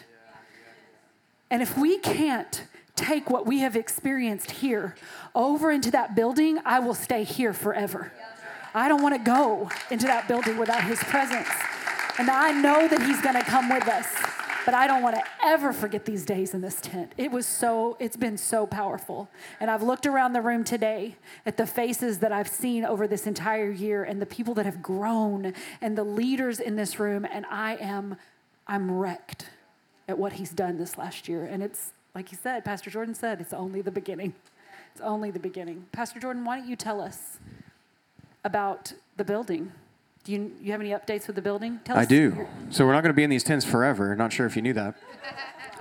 And if we can't take what we have experienced here over into that building, I will stay here forever. I don't want to go into that building without his presence. And I know that he's going to come with us. But I don't want to ever forget these days in this tent. It was so, it's been so powerful. And I've looked around the room today at the faces that I've seen over this entire year and the people that have grown and the leaders in this room. And I am, I'm wrecked at what he's done this last year. And it's, like he said, Pastor Jordan said, it's only the beginning. It's only the beginning. Pastor Jordan, why don't you tell us about the building? Do you, you have any updates with the building? Tell I do. So we're not going to be in these tents forever. Not sure if you knew that.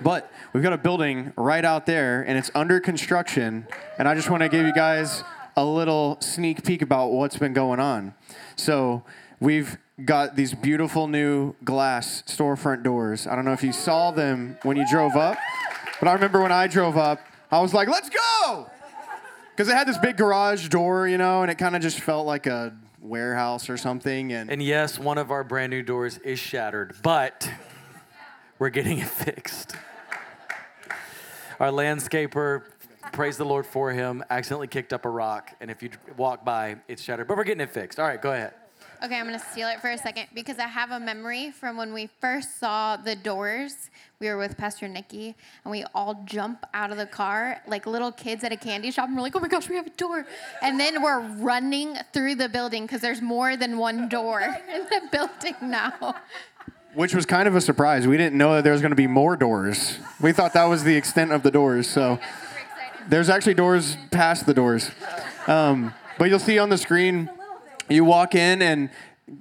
But we've got a building right out there, and it's under construction. And I just want to give you guys a little sneak peek about what's been going on. So we've got these beautiful new glass storefront doors. I don't know if you saw them when you drove up, but I remember when I drove up, I was like, let's go! Because it had this big garage door, you know, and it kind of just felt like a warehouse or something. And, and yes, one of our brand new doors is shattered, but we're getting it fixed. Our landscaper, praise the Lord for him, accidentally kicked up a rock. And if you walk by, it's shattered. But we're getting it fixed. All right, go ahead. Okay, I'm gonna steal it for a second because I have a memory from when we first saw the doors. We were with Pastor Nikki and we all jump out of the car like little kids at a candy shop and we're like, oh my gosh, we have a door. And then we're running through the building because there's more than one door [laughs] in the building now. Which was kind of a surprise. We didn't know that there was going to be more doors. We thought that was the extent of the doors. So there's actually doors past the doors. Um, but you'll see on the screen you walk in, and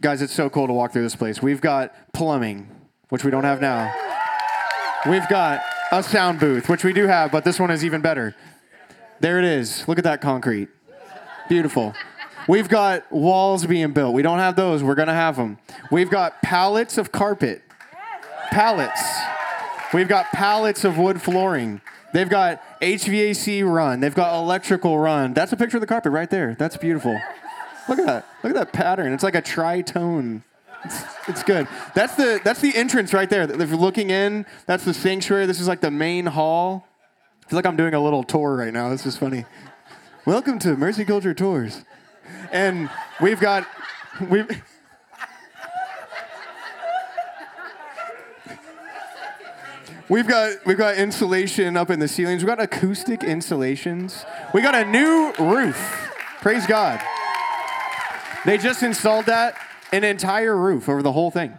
guys, it's so cool to walk through this place. We've got plumbing, which we don't have now. We've got a sound booth, which we do have, but this one is even better. There it is. Look at that concrete. Beautiful. We've got walls being built. We don't have those. We're going to have them. We've got pallets of carpet. Pallets. We've got pallets of wood flooring. They've got HVAC run. They've got electrical run. That's a picture of the carpet right there. That's beautiful. Look at that. Look at that pattern. It's like a tritone. It's, it's good. That's the that's the entrance right there. If you're looking in, that's the sanctuary. This is like the main hall. I feel like I'm doing a little tour right now. This is funny. Welcome to Mercy Culture Tours. And we've got we've We've got we've got insulation up in the ceilings. We've got acoustic insulations. We got a new roof. Praise God. They just installed that an entire roof over the whole thing.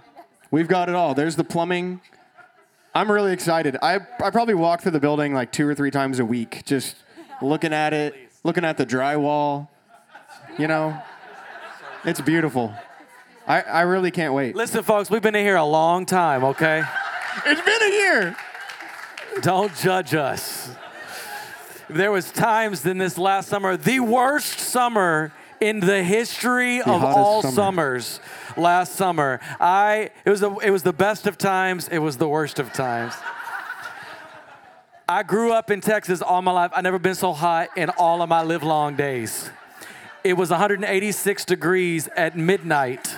We've got it all. There's the plumbing. I'm really excited. I I probably walk through the building like two or three times a week, just looking at it, looking at the drywall. You know, it's beautiful. I, I really can't wait. Listen, folks, we've been in here a long time, okay? It's been a year. Don't judge us. There was times in this last summer, the worst summer in the history of all summer. summers last summer. I it was the it was the best of times, it was the worst of times. I grew up in Texas all my life. I never been so hot in all of my live long days. It was 186 degrees at midnight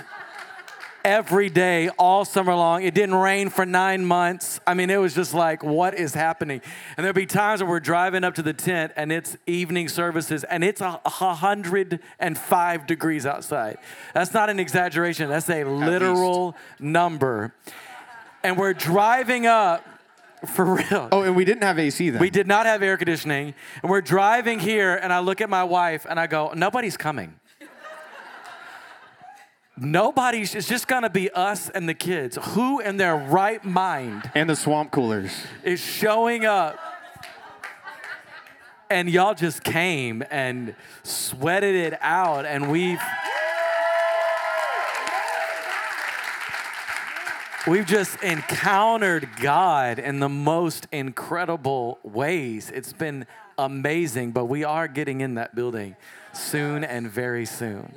every day, all summer long. It didn't rain for nine months. I mean, it was just like, what is happening? And there'd be times when we're driving up to the tent and it's evening services and it's a 105 degrees outside. That's not an exaggeration, that's a literal number. And we're driving up for real. Oh, and we didn't have AC then. We did not have air conditioning. And we're driving here, and I look at my wife and I go, Nobody's coming. Nobody's, it's just gonna be us and the kids. Who in their right mind and the swamp coolers is showing up? And y'all just came and sweated it out, and we've. We've just encountered God in the most incredible ways. It's been amazing, but we are getting in that building soon and very soon.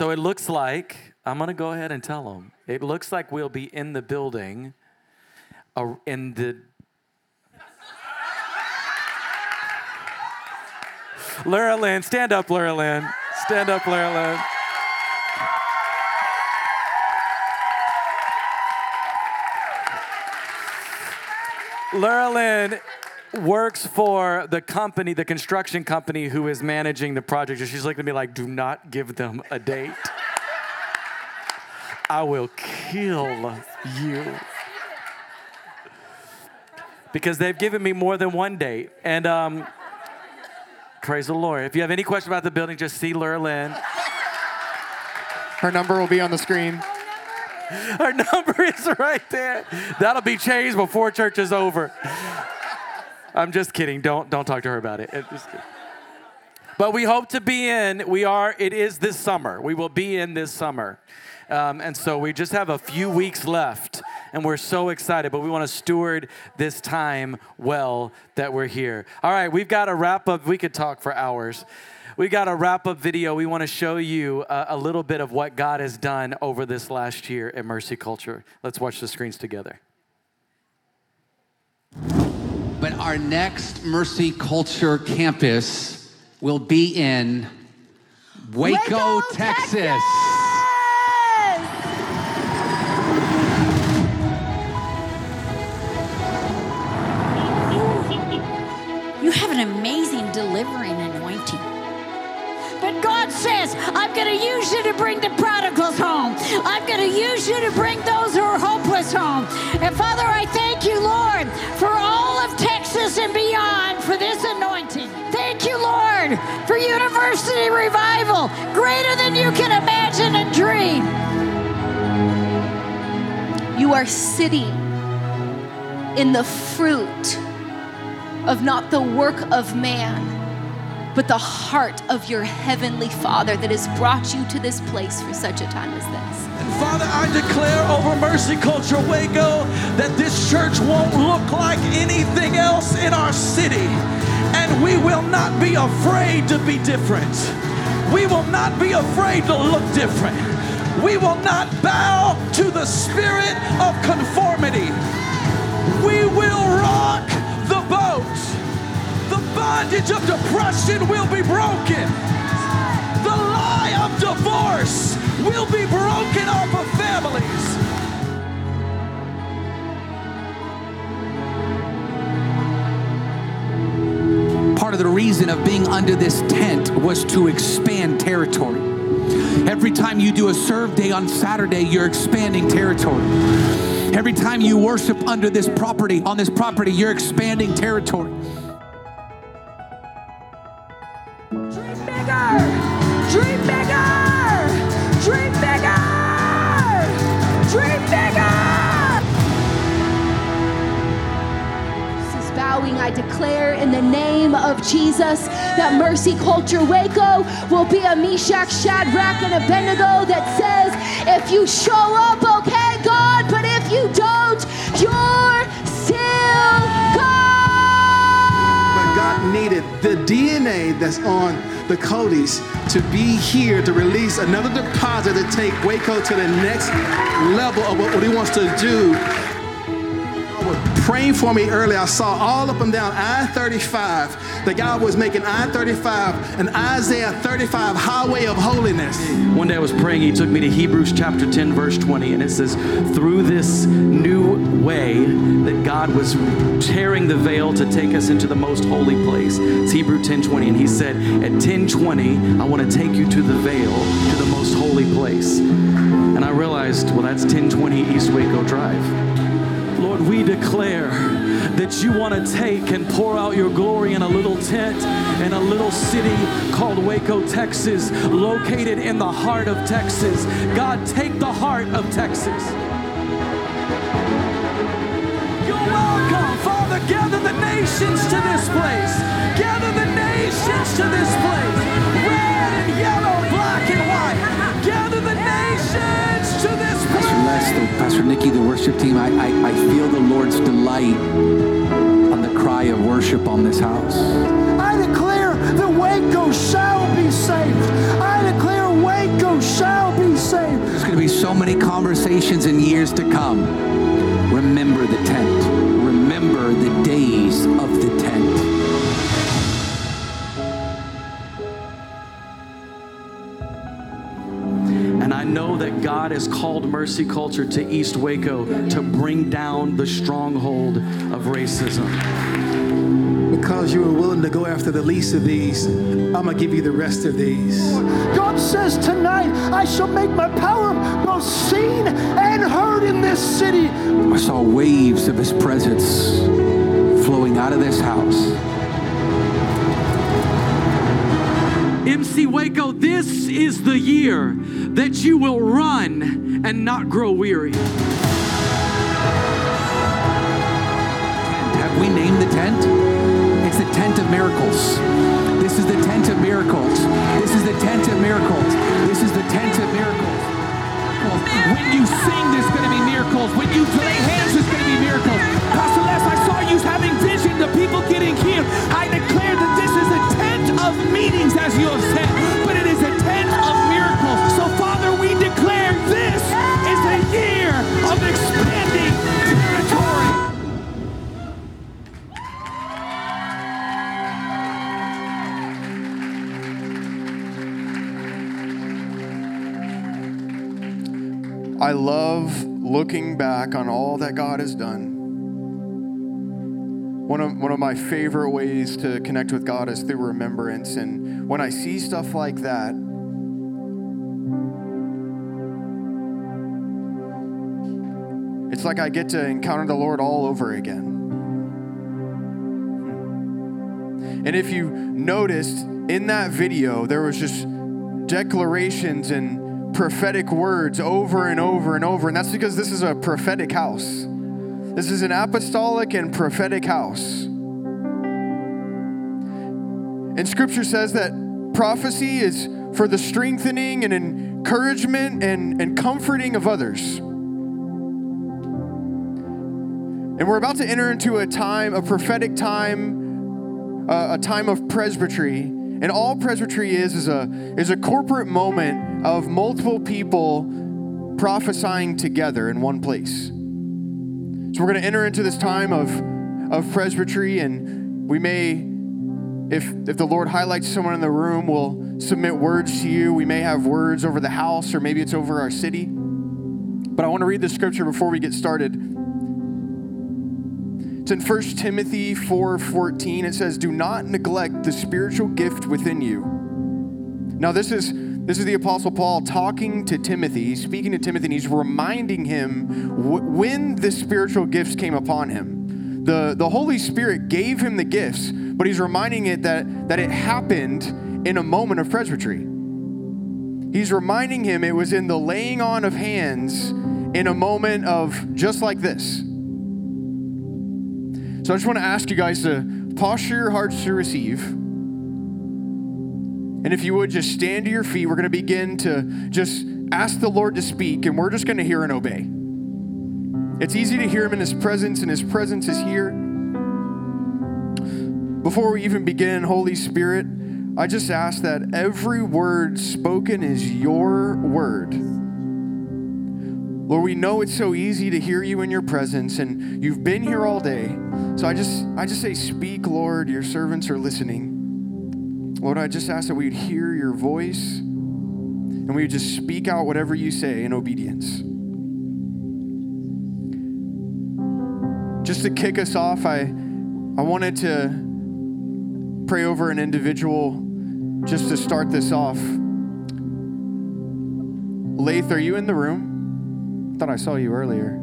So it looks like, I'm going to go ahead and tell them. It looks like we'll be in the building in the. Lara Lynn, stand up, Lara Lynn. Stand up, Lara Lynn. Lara Lynn works for the company, the construction company who is managing the project. And she's looking at me like, do not give them a date. I will kill you. Because they've given me more than one date. And um, praise the Lord. If you have any question about the building, just see Laura Lynn. Her number will be on the screen. Her [laughs] number is right there. That'll be changed before church is over. I'm just kidding. Don't don't talk to her about it. But we hope to be in. We are. It is this summer. We will be in this summer, um, and so we just have a few weeks left, and we're so excited. But we want to steward this time well that we're here. All right, we've got a wrap up. We could talk for hours. We got a wrap up video. We want to show you a, a little bit of what God has done over this last year at Mercy Culture. Let's watch the screens together. But our next Mercy Culture campus will be in Waco, Texas. You have an amazing delivering anointing. But God says, I'm going to use you to bring the prodigals home. I'm going to use you to bring those who are and beyond for this anointing. Thank you, Lord, for university revival, greater than you can imagine and dream. You are sitting in the fruit of not the work of man, but the heart of your heavenly Father that has brought you to this place for such a time as this. And Father, I declare over Mercy Culture Waco that this church won't look like anything else in our city. And we will not be afraid to be different. We will not be afraid to look different. We will not bow to the spirit of conformity. We will rock bondage of depression will be broken. The lie of divorce will be broken off of families. Part of the reason of being under this tent was to expand territory. Every time you do a serve day on Saturday, you're expanding territory. Every time you worship under this property, on this property, you're expanding territory. I declare in the name of Jesus that Mercy Culture Waco will be a Meshach, Shadrach, and Abednego that says, if you show up, okay, God, but if you don't, you're still God. But God needed the DNA that's on the Codys to be here to release another deposit to take Waco to the next level of what, what He wants to do. Praying for me earlier, I saw all up and down I 35 that God was making I 35 an Isaiah 35 highway of holiness. One day I was praying, he took me to Hebrews chapter 10, verse 20, and it says, Through this new way that God was tearing the veil to take us into the most holy place. It's Hebrew 10 20, and he said, At 1020, I want to take you to the veil, to the most holy place. And I realized, well, that's 1020 East Waco Drive. Lord, we declare that you want to take and pour out your glory in a little tent in a little city called Waco, Texas, located in the heart of Texas. God, take the heart of Texas. You're welcome, Father. Gather the nations to this place. Gather the nations to this place. The, Pastor Nikki, the worship team, I, I, I feel the Lord's delight on the cry of worship on this house. I declare that Waco shall be saved. I declare Waco shall be saved. There's going to be so many conversations in years to come. Remember the tent. Remember the days of the tent. God has called Mercy Culture to East Waco to bring down the stronghold of racism. Because you were willing to go after the least of these, I'm going to give you the rest of these. God says tonight, I shall make my power both seen and heard in this city. I saw waves of his presence flowing out of this house. MC Waco, this is the year that you will run and not grow weary. Have we named the tent? It's the tent of miracles. This is the tent of miracles. This is the tent of miracles. This is the tent of miracles. When you sing, there's going to be miracles. When you lay hands, there's going to be miracles. Pastor Les, I saw you having vision of people getting healed. I declare that meetings, as you have said, but it is a tent of miracles. So, Father, we declare this is a year of expanding territory. I love looking back on all that God has done. One of, one of my favorite ways to connect with God is through remembrance. And when I see stuff like that, it's like I get to encounter the Lord all over again. And if you noticed in that video, there was just declarations and prophetic words over and over and over. And that's because this is a prophetic house. This is an apostolic and prophetic house. And scripture says that prophecy is for the strengthening and encouragement and, and comforting of others. And we're about to enter into a time, a prophetic time, uh, a time of presbytery. And all presbytery is is a is a corporate moment of multiple people prophesying together in one place. So we're going to enter into this time of of presbytery, and we may, if if the Lord highlights someone in the room, we'll submit words to you. We may have words over the house, or maybe it's over our city. But I want to read the scripture before we get started. It's in 1 Timothy 4:14. It says, "Do not neglect the spiritual gift within you." Now this is This is the Apostle Paul talking to Timothy. He's speaking to Timothy and he's reminding him w- when the spiritual gifts came upon him. The, the Holy Spirit gave him the gifts, but he's reminding it that, that it happened in a moment of presbytery. He's reminding him it was in the laying on of hands in a moment of just like this. So I just want to ask you guys to posture your hearts to receive. And if you would just stand to your feet, we're going to begin to just ask the Lord to speak, and we're just going to hear and obey. It's easy to hear Him in His presence, and His presence is here. Before we even begin, Holy Spirit, I just ask that every word spoken is your word. Lord, we know it's so easy to hear you in your presence, and you've been here all day. So I just, I just say, speak, Lord. Your servants are listening. Lord, I just ask that we would hear your voice and we would just speak out whatever you say in obedience. Just to kick us off, I, I wanted to pray over an individual just to start this off. Lath, are you in the room? I thought I saw you earlier.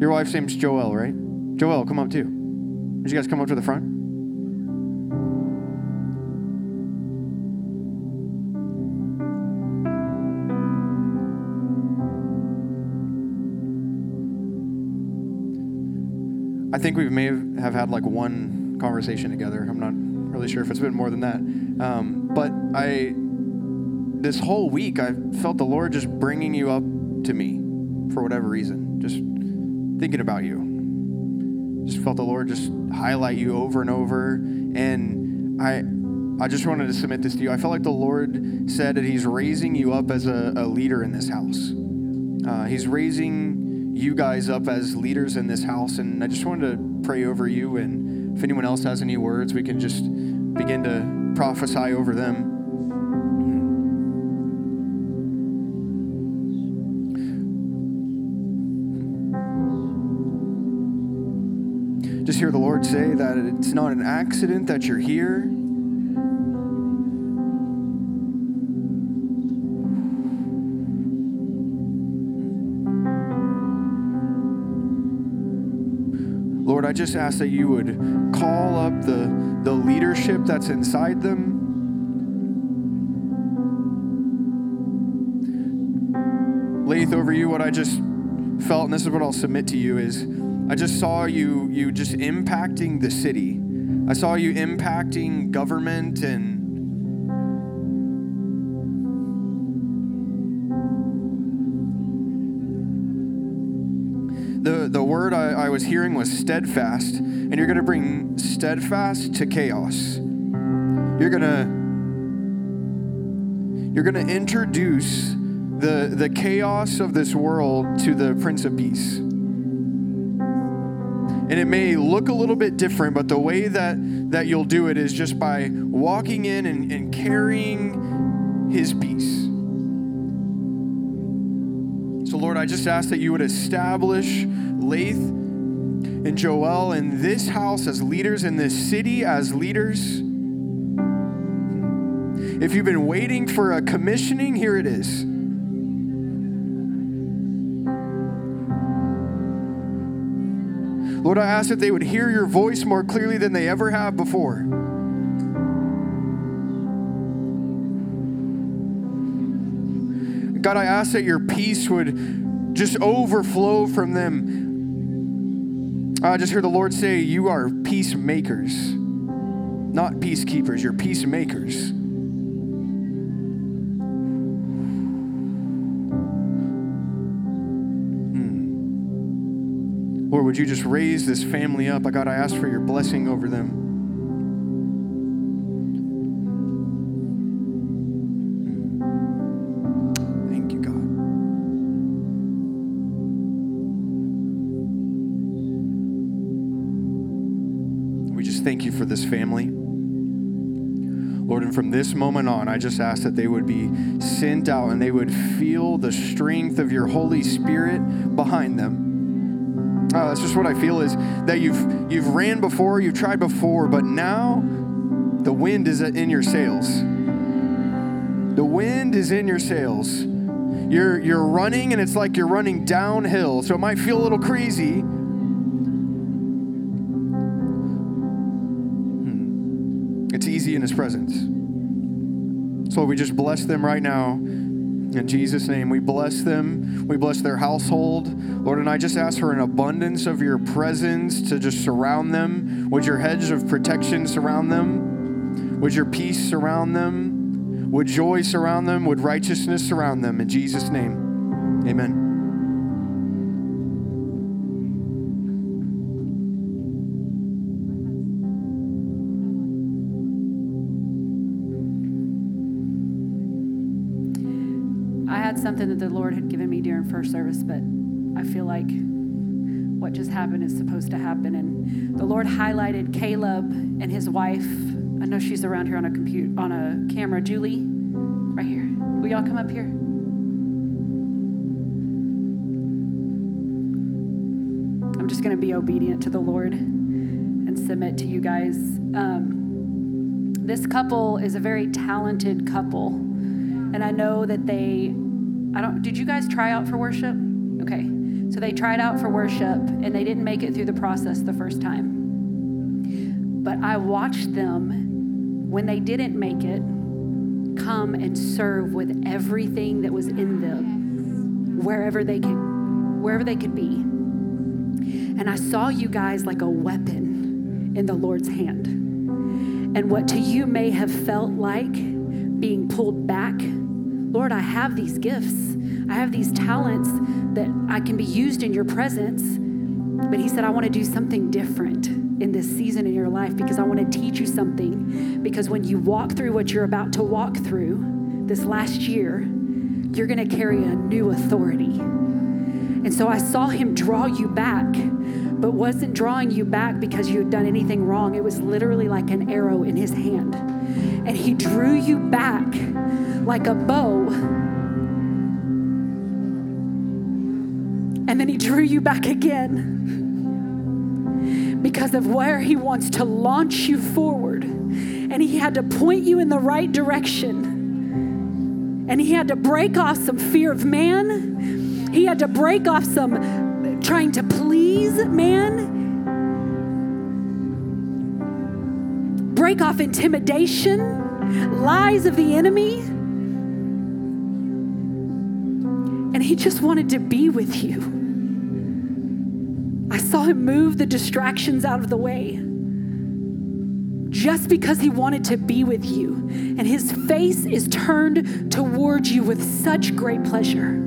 Your wife's name's Joelle, right? Joelle, come up too. Would you guys come up to the front? I think we may have had like one conversation together. I'm not really sure if it's been more than that. Um, but I, this whole week, I felt the Lord just bringing you up to me for whatever reason, just thinking about you. Just felt the Lord just highlight you over and over. And I, I just wanted to submit this to you. I felt like the Lord said that He's raising you up as a, a leader in this house. Uh, he's raising you guys up as leaders in this house, and I just wanted to pray over you. And if anyone else has any words, we can just begin to prophesy over them. Just hear the Lord say that it's not an accident that you're here. Just ask that you would call up the, the leadership that's inside them. Lath over you, what I just felt, and this is what I'll submit to you, is I just saw you you just impacting the city. I saw you impacting government and word I, I was hearing was steadfast, and you're going to bring steadfast to chaos. You're going to you're going to introduce the, the chaos of this world to the Prince of Peace. And it may look a little bit different, but the way that, that you'll do it is just by walking in and, and carrying his peace. So, Lord, I just ask that you would establish Lath and Joelle in this house as leaders, in this city as leaders. If you've been waiting for a commissioning, here it is. Lord, I ask that they would hear your voice more clearly than they ever have before. God, I ask that your peace would just overflow from them. I just hear the Lord say, You are peacemakers, not peacekeepers, you're peacemakers. Hmm. Lord, would you just raise this family up? I God, I ask for your blessing over them. Family. Lord, and from this moment on, I just ask that they would be sent out and they would feel the strength of your Holy Spirit behind them. Uh, that's just what I feel is that you've you've ran before, you've tried before, but now the wind is in your sails. The wind is in your sails. You're, you're running, and it's like you're running downhill. So it might feel a little crazy. In His presence. So we just bless them right now. In Jesus' name, we bless them. We bless their household. Lord, and I just ask for an abundance of your presence to just surround them. Would your hedge of protection surround them? Would your peace surround them? Would joy surround them? Would righteousness surround them? In Jesus' name, amen. Something that the Lord had given me during first service, but I feel like what just happened is supposed to happen. And the Lord highlighted Caleb and his wife. I know she's around here on a compute on a camera. Julie, right here. Will y'all come up here? I'm just going to be obedient to the Lord and submit to you guys. Um, this couple is a very talented couple, and I know that they. I don't. Did you guys try out for worship? Okay, so they tried out for worship and they didn't make it through the process the first time. But I watched them when they didn't make it come and serve with everything that was in them, wherever they could, wherever they could be. And I saw you guys like a weapon in the Lord's hand. And what to you may have felt like being pulled back, Lord, I have these gifts. I have these talents that I can be used in your presence. But He said, I want to do something different in this season in your life because I want to teach you something. Because when you walk through what you're about to walk through this last year, you're going to carry a new authority. And so I saw him draw you back, but wasn't drawing you back because you had done anything wrong. It was literally like an arrow in his hand. And he drew you back like a bow. And then he drew you back again because of where he wants to launch you forward. And he had to point you in the right direction. And he had to break off some fear of man. He had to break off some trying to please man. Break off intimidation, lies of the enemy. He just wanted to be with you. I saw him move the distractions out of the way just because he wanted to be with you. And his face is turned towards you with such great pleasure.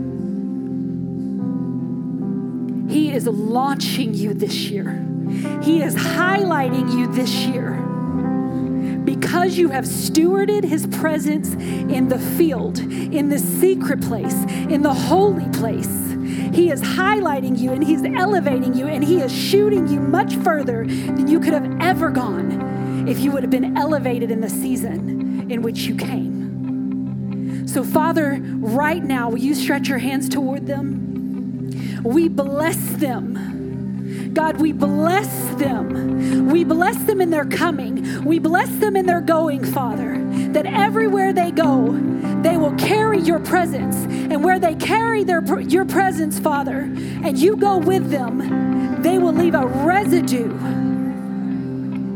He is launching you this year, he is highlighting you this year. Because you have stewarded his presence in the field, in the secret place, in the holy place, he is highlighting you and he's elevating you and he is shooting you much further than you could have ever gone if you would have been elevated in the season in which you came. So, Father, right now, will you stretch your hands toward them? We bless them. God, we bless them. We bless them in their coming. We bless them in their going, Father, that everywhere they go, they will carry your presence. And where they carry their, your presence, Father, and you go with them, they will leave a residue.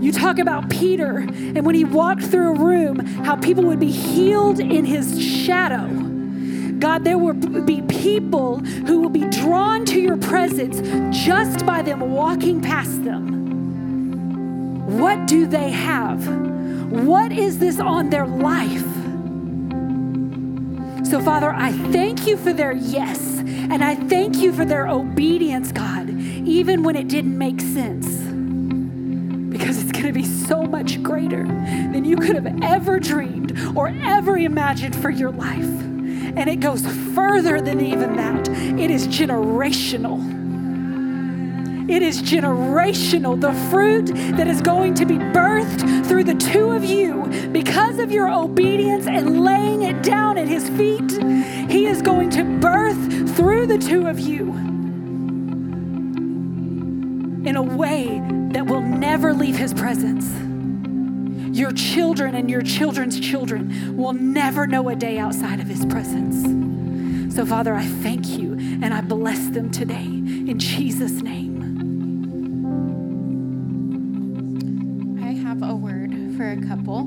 You talk about Peter, and when he walked through a room, how people would be healed in his shadow. God, there will be people who will be drawn to your presence just by them walking past them. What do they have? What is this on their life? So, Father, I thank you for their yes, and I thank you for their obedience, God, even when it didn't make sense. Because it's going to be so much greater than you could have ever dreamed or ever imagined for your life. And it goes further than even that. It is generational. It is generational. The fruit that is going to be birthed through the two of you because of your obedience and laying it down at his feet. He is going to birth through the two of you in a way that will never leave his presence. your children and your children's children will never know a day outside of His presence. So, Father, I thank you and I bless them today in Jesus' name. A couple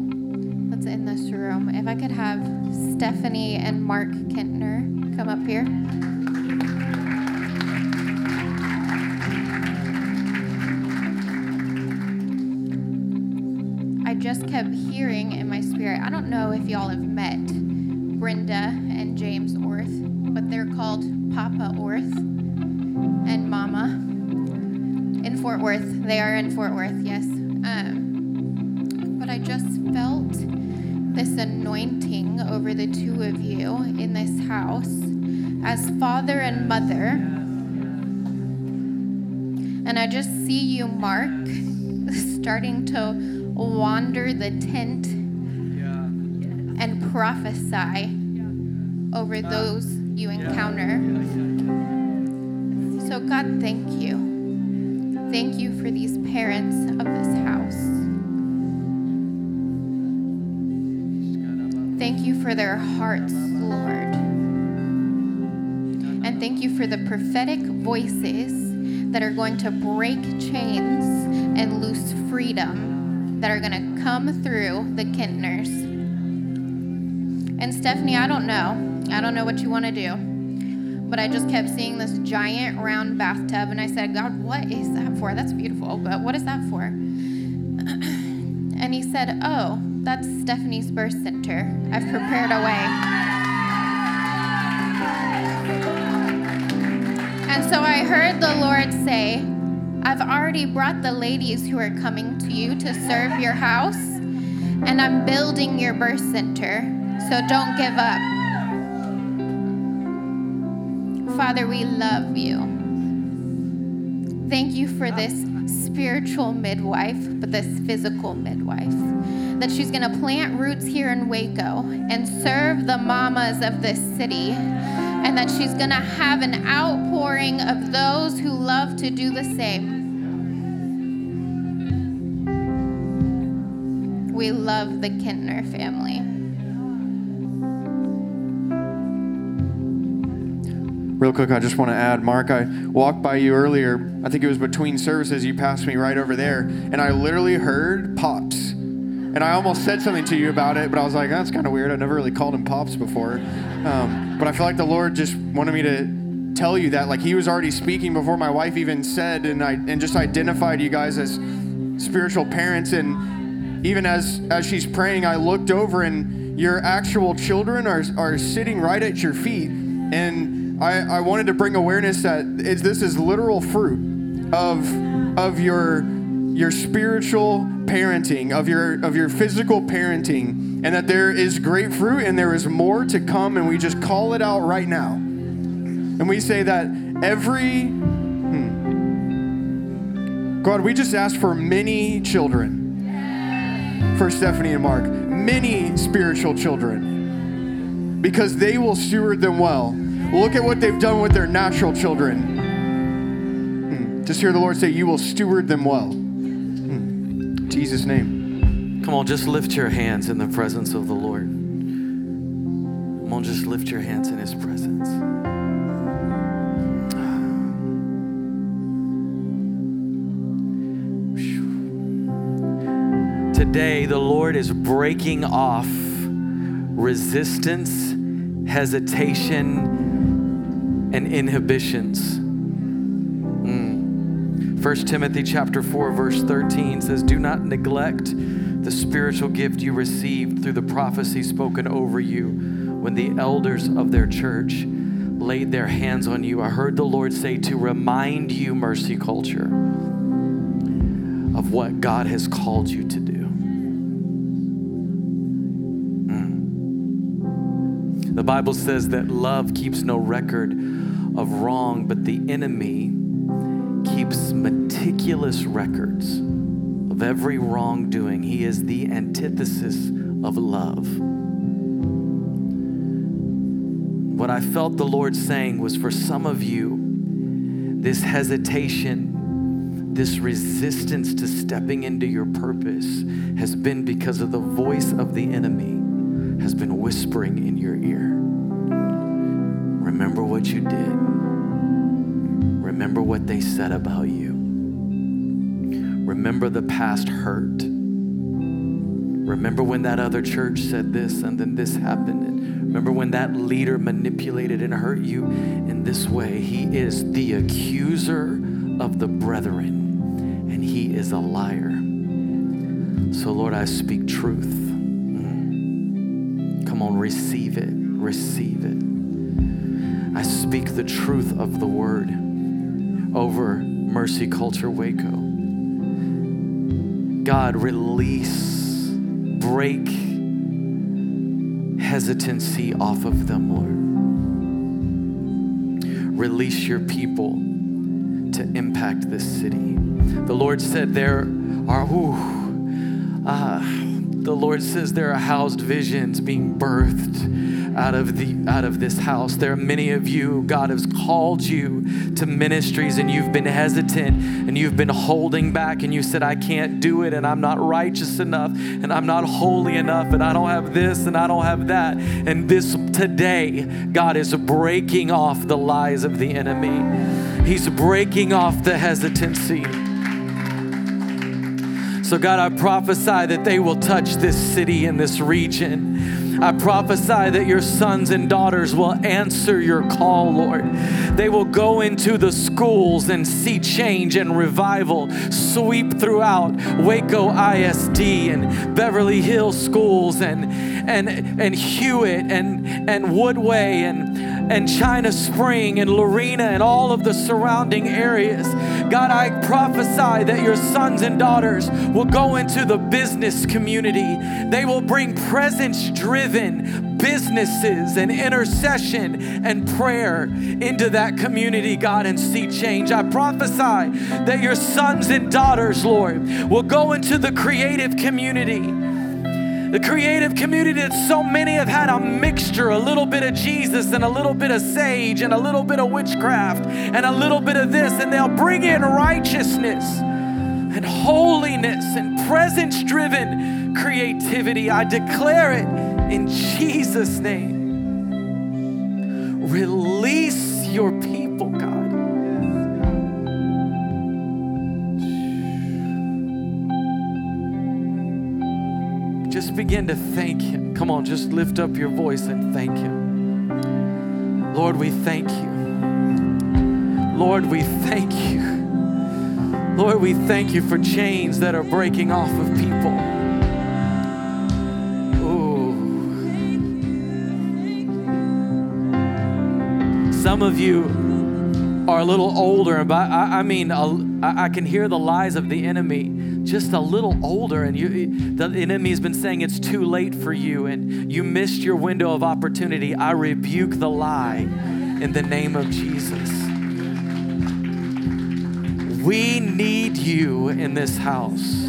that's in this room. If I could have Stephanie and Mark Kentner come up here. I just kept hearing in my spirit. I don't know if y'all have met Brenda and James Orth, but they're called Papa Orth and Mama in Fort Worth. They are in Fort Worth, yes. Um, but I just felt this anointing over the two of you in this house as father and mother. And I just see you, Mark, [laughs] starting to wander the tent and prophesy over uh, those you encounter. So, God, thank you. Thank you for these parents of this house. Thank you for their hearts, Lord. And thank you for the prophetic voices that are going to break chains and loose freedom that are going to come through the Kintners. And Stephanie, I don't know. I don't know what you want to do. But I just kept seeing this giant round bathtub, and I said, God, what is that for? That's beautiful, but what is that for? [clears throat] and he said, Oh, that's Stephanie's birth center. I've prepared a way. And so I heard the Lord say, I've already brought the ladies who are coming to you to serve your house, and I'm building your birth center, so don't give up. Father, we love you. Thank you for this spiritual midwife, but this physical midwife. That she's going to plant roots here in Waco and serve the mamas of this city and that she's going to have an outpouring of those who love to do the same. We love the Kintner family. Real quick, I just want to add, Mark, I walked by you earlier. I think it was between services. You passed me right over there, and I literally heard Pops. And I almost said something to you about it, but I was like, that's kind of weird. I never really called him Pops before. Um, but I feel like the Lord just wanted me to tell you that. Like, He was already speaking before my wife even said, and, I, and just identified you guys as spiritual parents. And even as, as she's praying, I looked over, and your actual children are, are sitting right at your feet. And I, I wanted to bring awareness that it's, this is literal fruit of, of your, your spiritual parenting, of your, of your physical parenting, and that there is great fruit and there is more to come, and we just call it out right now. And we say that every, hmm, God, we just ask for many children for Stephanie and Mark, many spiritual children, because they will steward them well. Look at what they've done with their natural children. Hmm. Just hear the Lord say, You will steward them well. Jesus' name. Come on, just lift your hands in the presence of the Lord. Come on, just lift your hands in His presence. Today, the Lord is breaking off resistance, hesitation, and inhibitions. Mm. 1 Timothy chapter 4 verse 13 says, "Do not neglect the spiritual gift you received through the prophecy spoken over you when the elders of their church laid their hands on you." I heard the Lord say to remind you, Mercy Culture, of what God has called you to do. The Bible says that love keeps no record of wrong, but the enemy keeps meticulous records of every wrongdoing. He is the antithesis of love. What I felt the Lord saying was for some of you, this hesitation, this resistance to stepping into your purpose has been because of the voice of the enemy has been whispering in your ear. Remember what you did. Remember what they said about you. Remember the past hurt. Remember when that other church said this and then this happened. And remember when that leader manipulated and hurt you in this way. He is the accuser of the brethren, and he is a liar. So, Lord, I speak truth. Come on, receive it. Receive it. I speak the truth of the word over Mercy Culture Waco. God, release, break hesitancy off of them, Lord. Release your people to impact this city. The Lord said there are, ooh, uh, the Lord says there are housed visions being birthed out of the out of this house. There are many of you, God has called you to ministries and you've been hesitant and you've been holding back and you said, I can't do it and I'm not righteous enough and I'm not holy enough and I don't have this and I don't have that. And this today, God is breaking off the lies of the enemy. He's breaking off the hesitancy. So, God, I prophesy that they will touch this city and this region. I prophesy that your sons and daughters will answer your call, Lord. They will go into the schools and see change and revival sweep throughout Waco ISD and Beverly Hills schools and, and, and Hewitt and, and Woodway and, and China Spring and Lorena and all of the surrounding areas. God, I prophesy that your sons and daughters will go into the business community. They will bring presence driven businesses and intercession and prayer into that community, God, and see change. I prophesy that your sons and daughters, Lord, will go into the creative community the creative community that so many have had a mixture a little bit of Jesus and a little bit of sage and a little bit of witchcraft and a little bit of this, and they'll bring in righteousness and holiness and presence driven creativity. I declare it in Jesus' name. Release your people, God. Just begin to thank Him. Come on, just lift up your voice and thank Him. Lord, we thank you. Lord, we thank you. Lord, we thank you for chains that are breaking off of people. Ooh. Some of you are a little older, but I, I mean, I can hear the lies of the enemy just a little older and you the enemy has been saying it's too late for you and you missed your window of opportunity i rebuke the lie in the name of jesus we need you in this house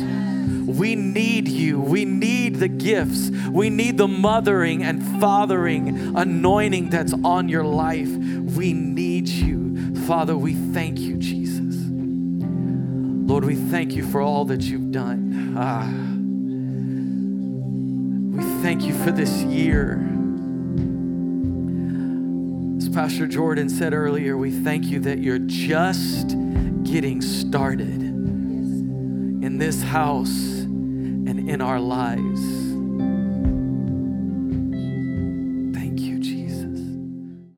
we need you. We need the gifts. We need the mothering and fathering anointing that's on your life. We need you. Father, we thank you. Lord, we thank you for all that you've done. Ah. We thank you for this year. As Pastor Jordan said earlier, we thank you that you're just getting started in this house and in our lives.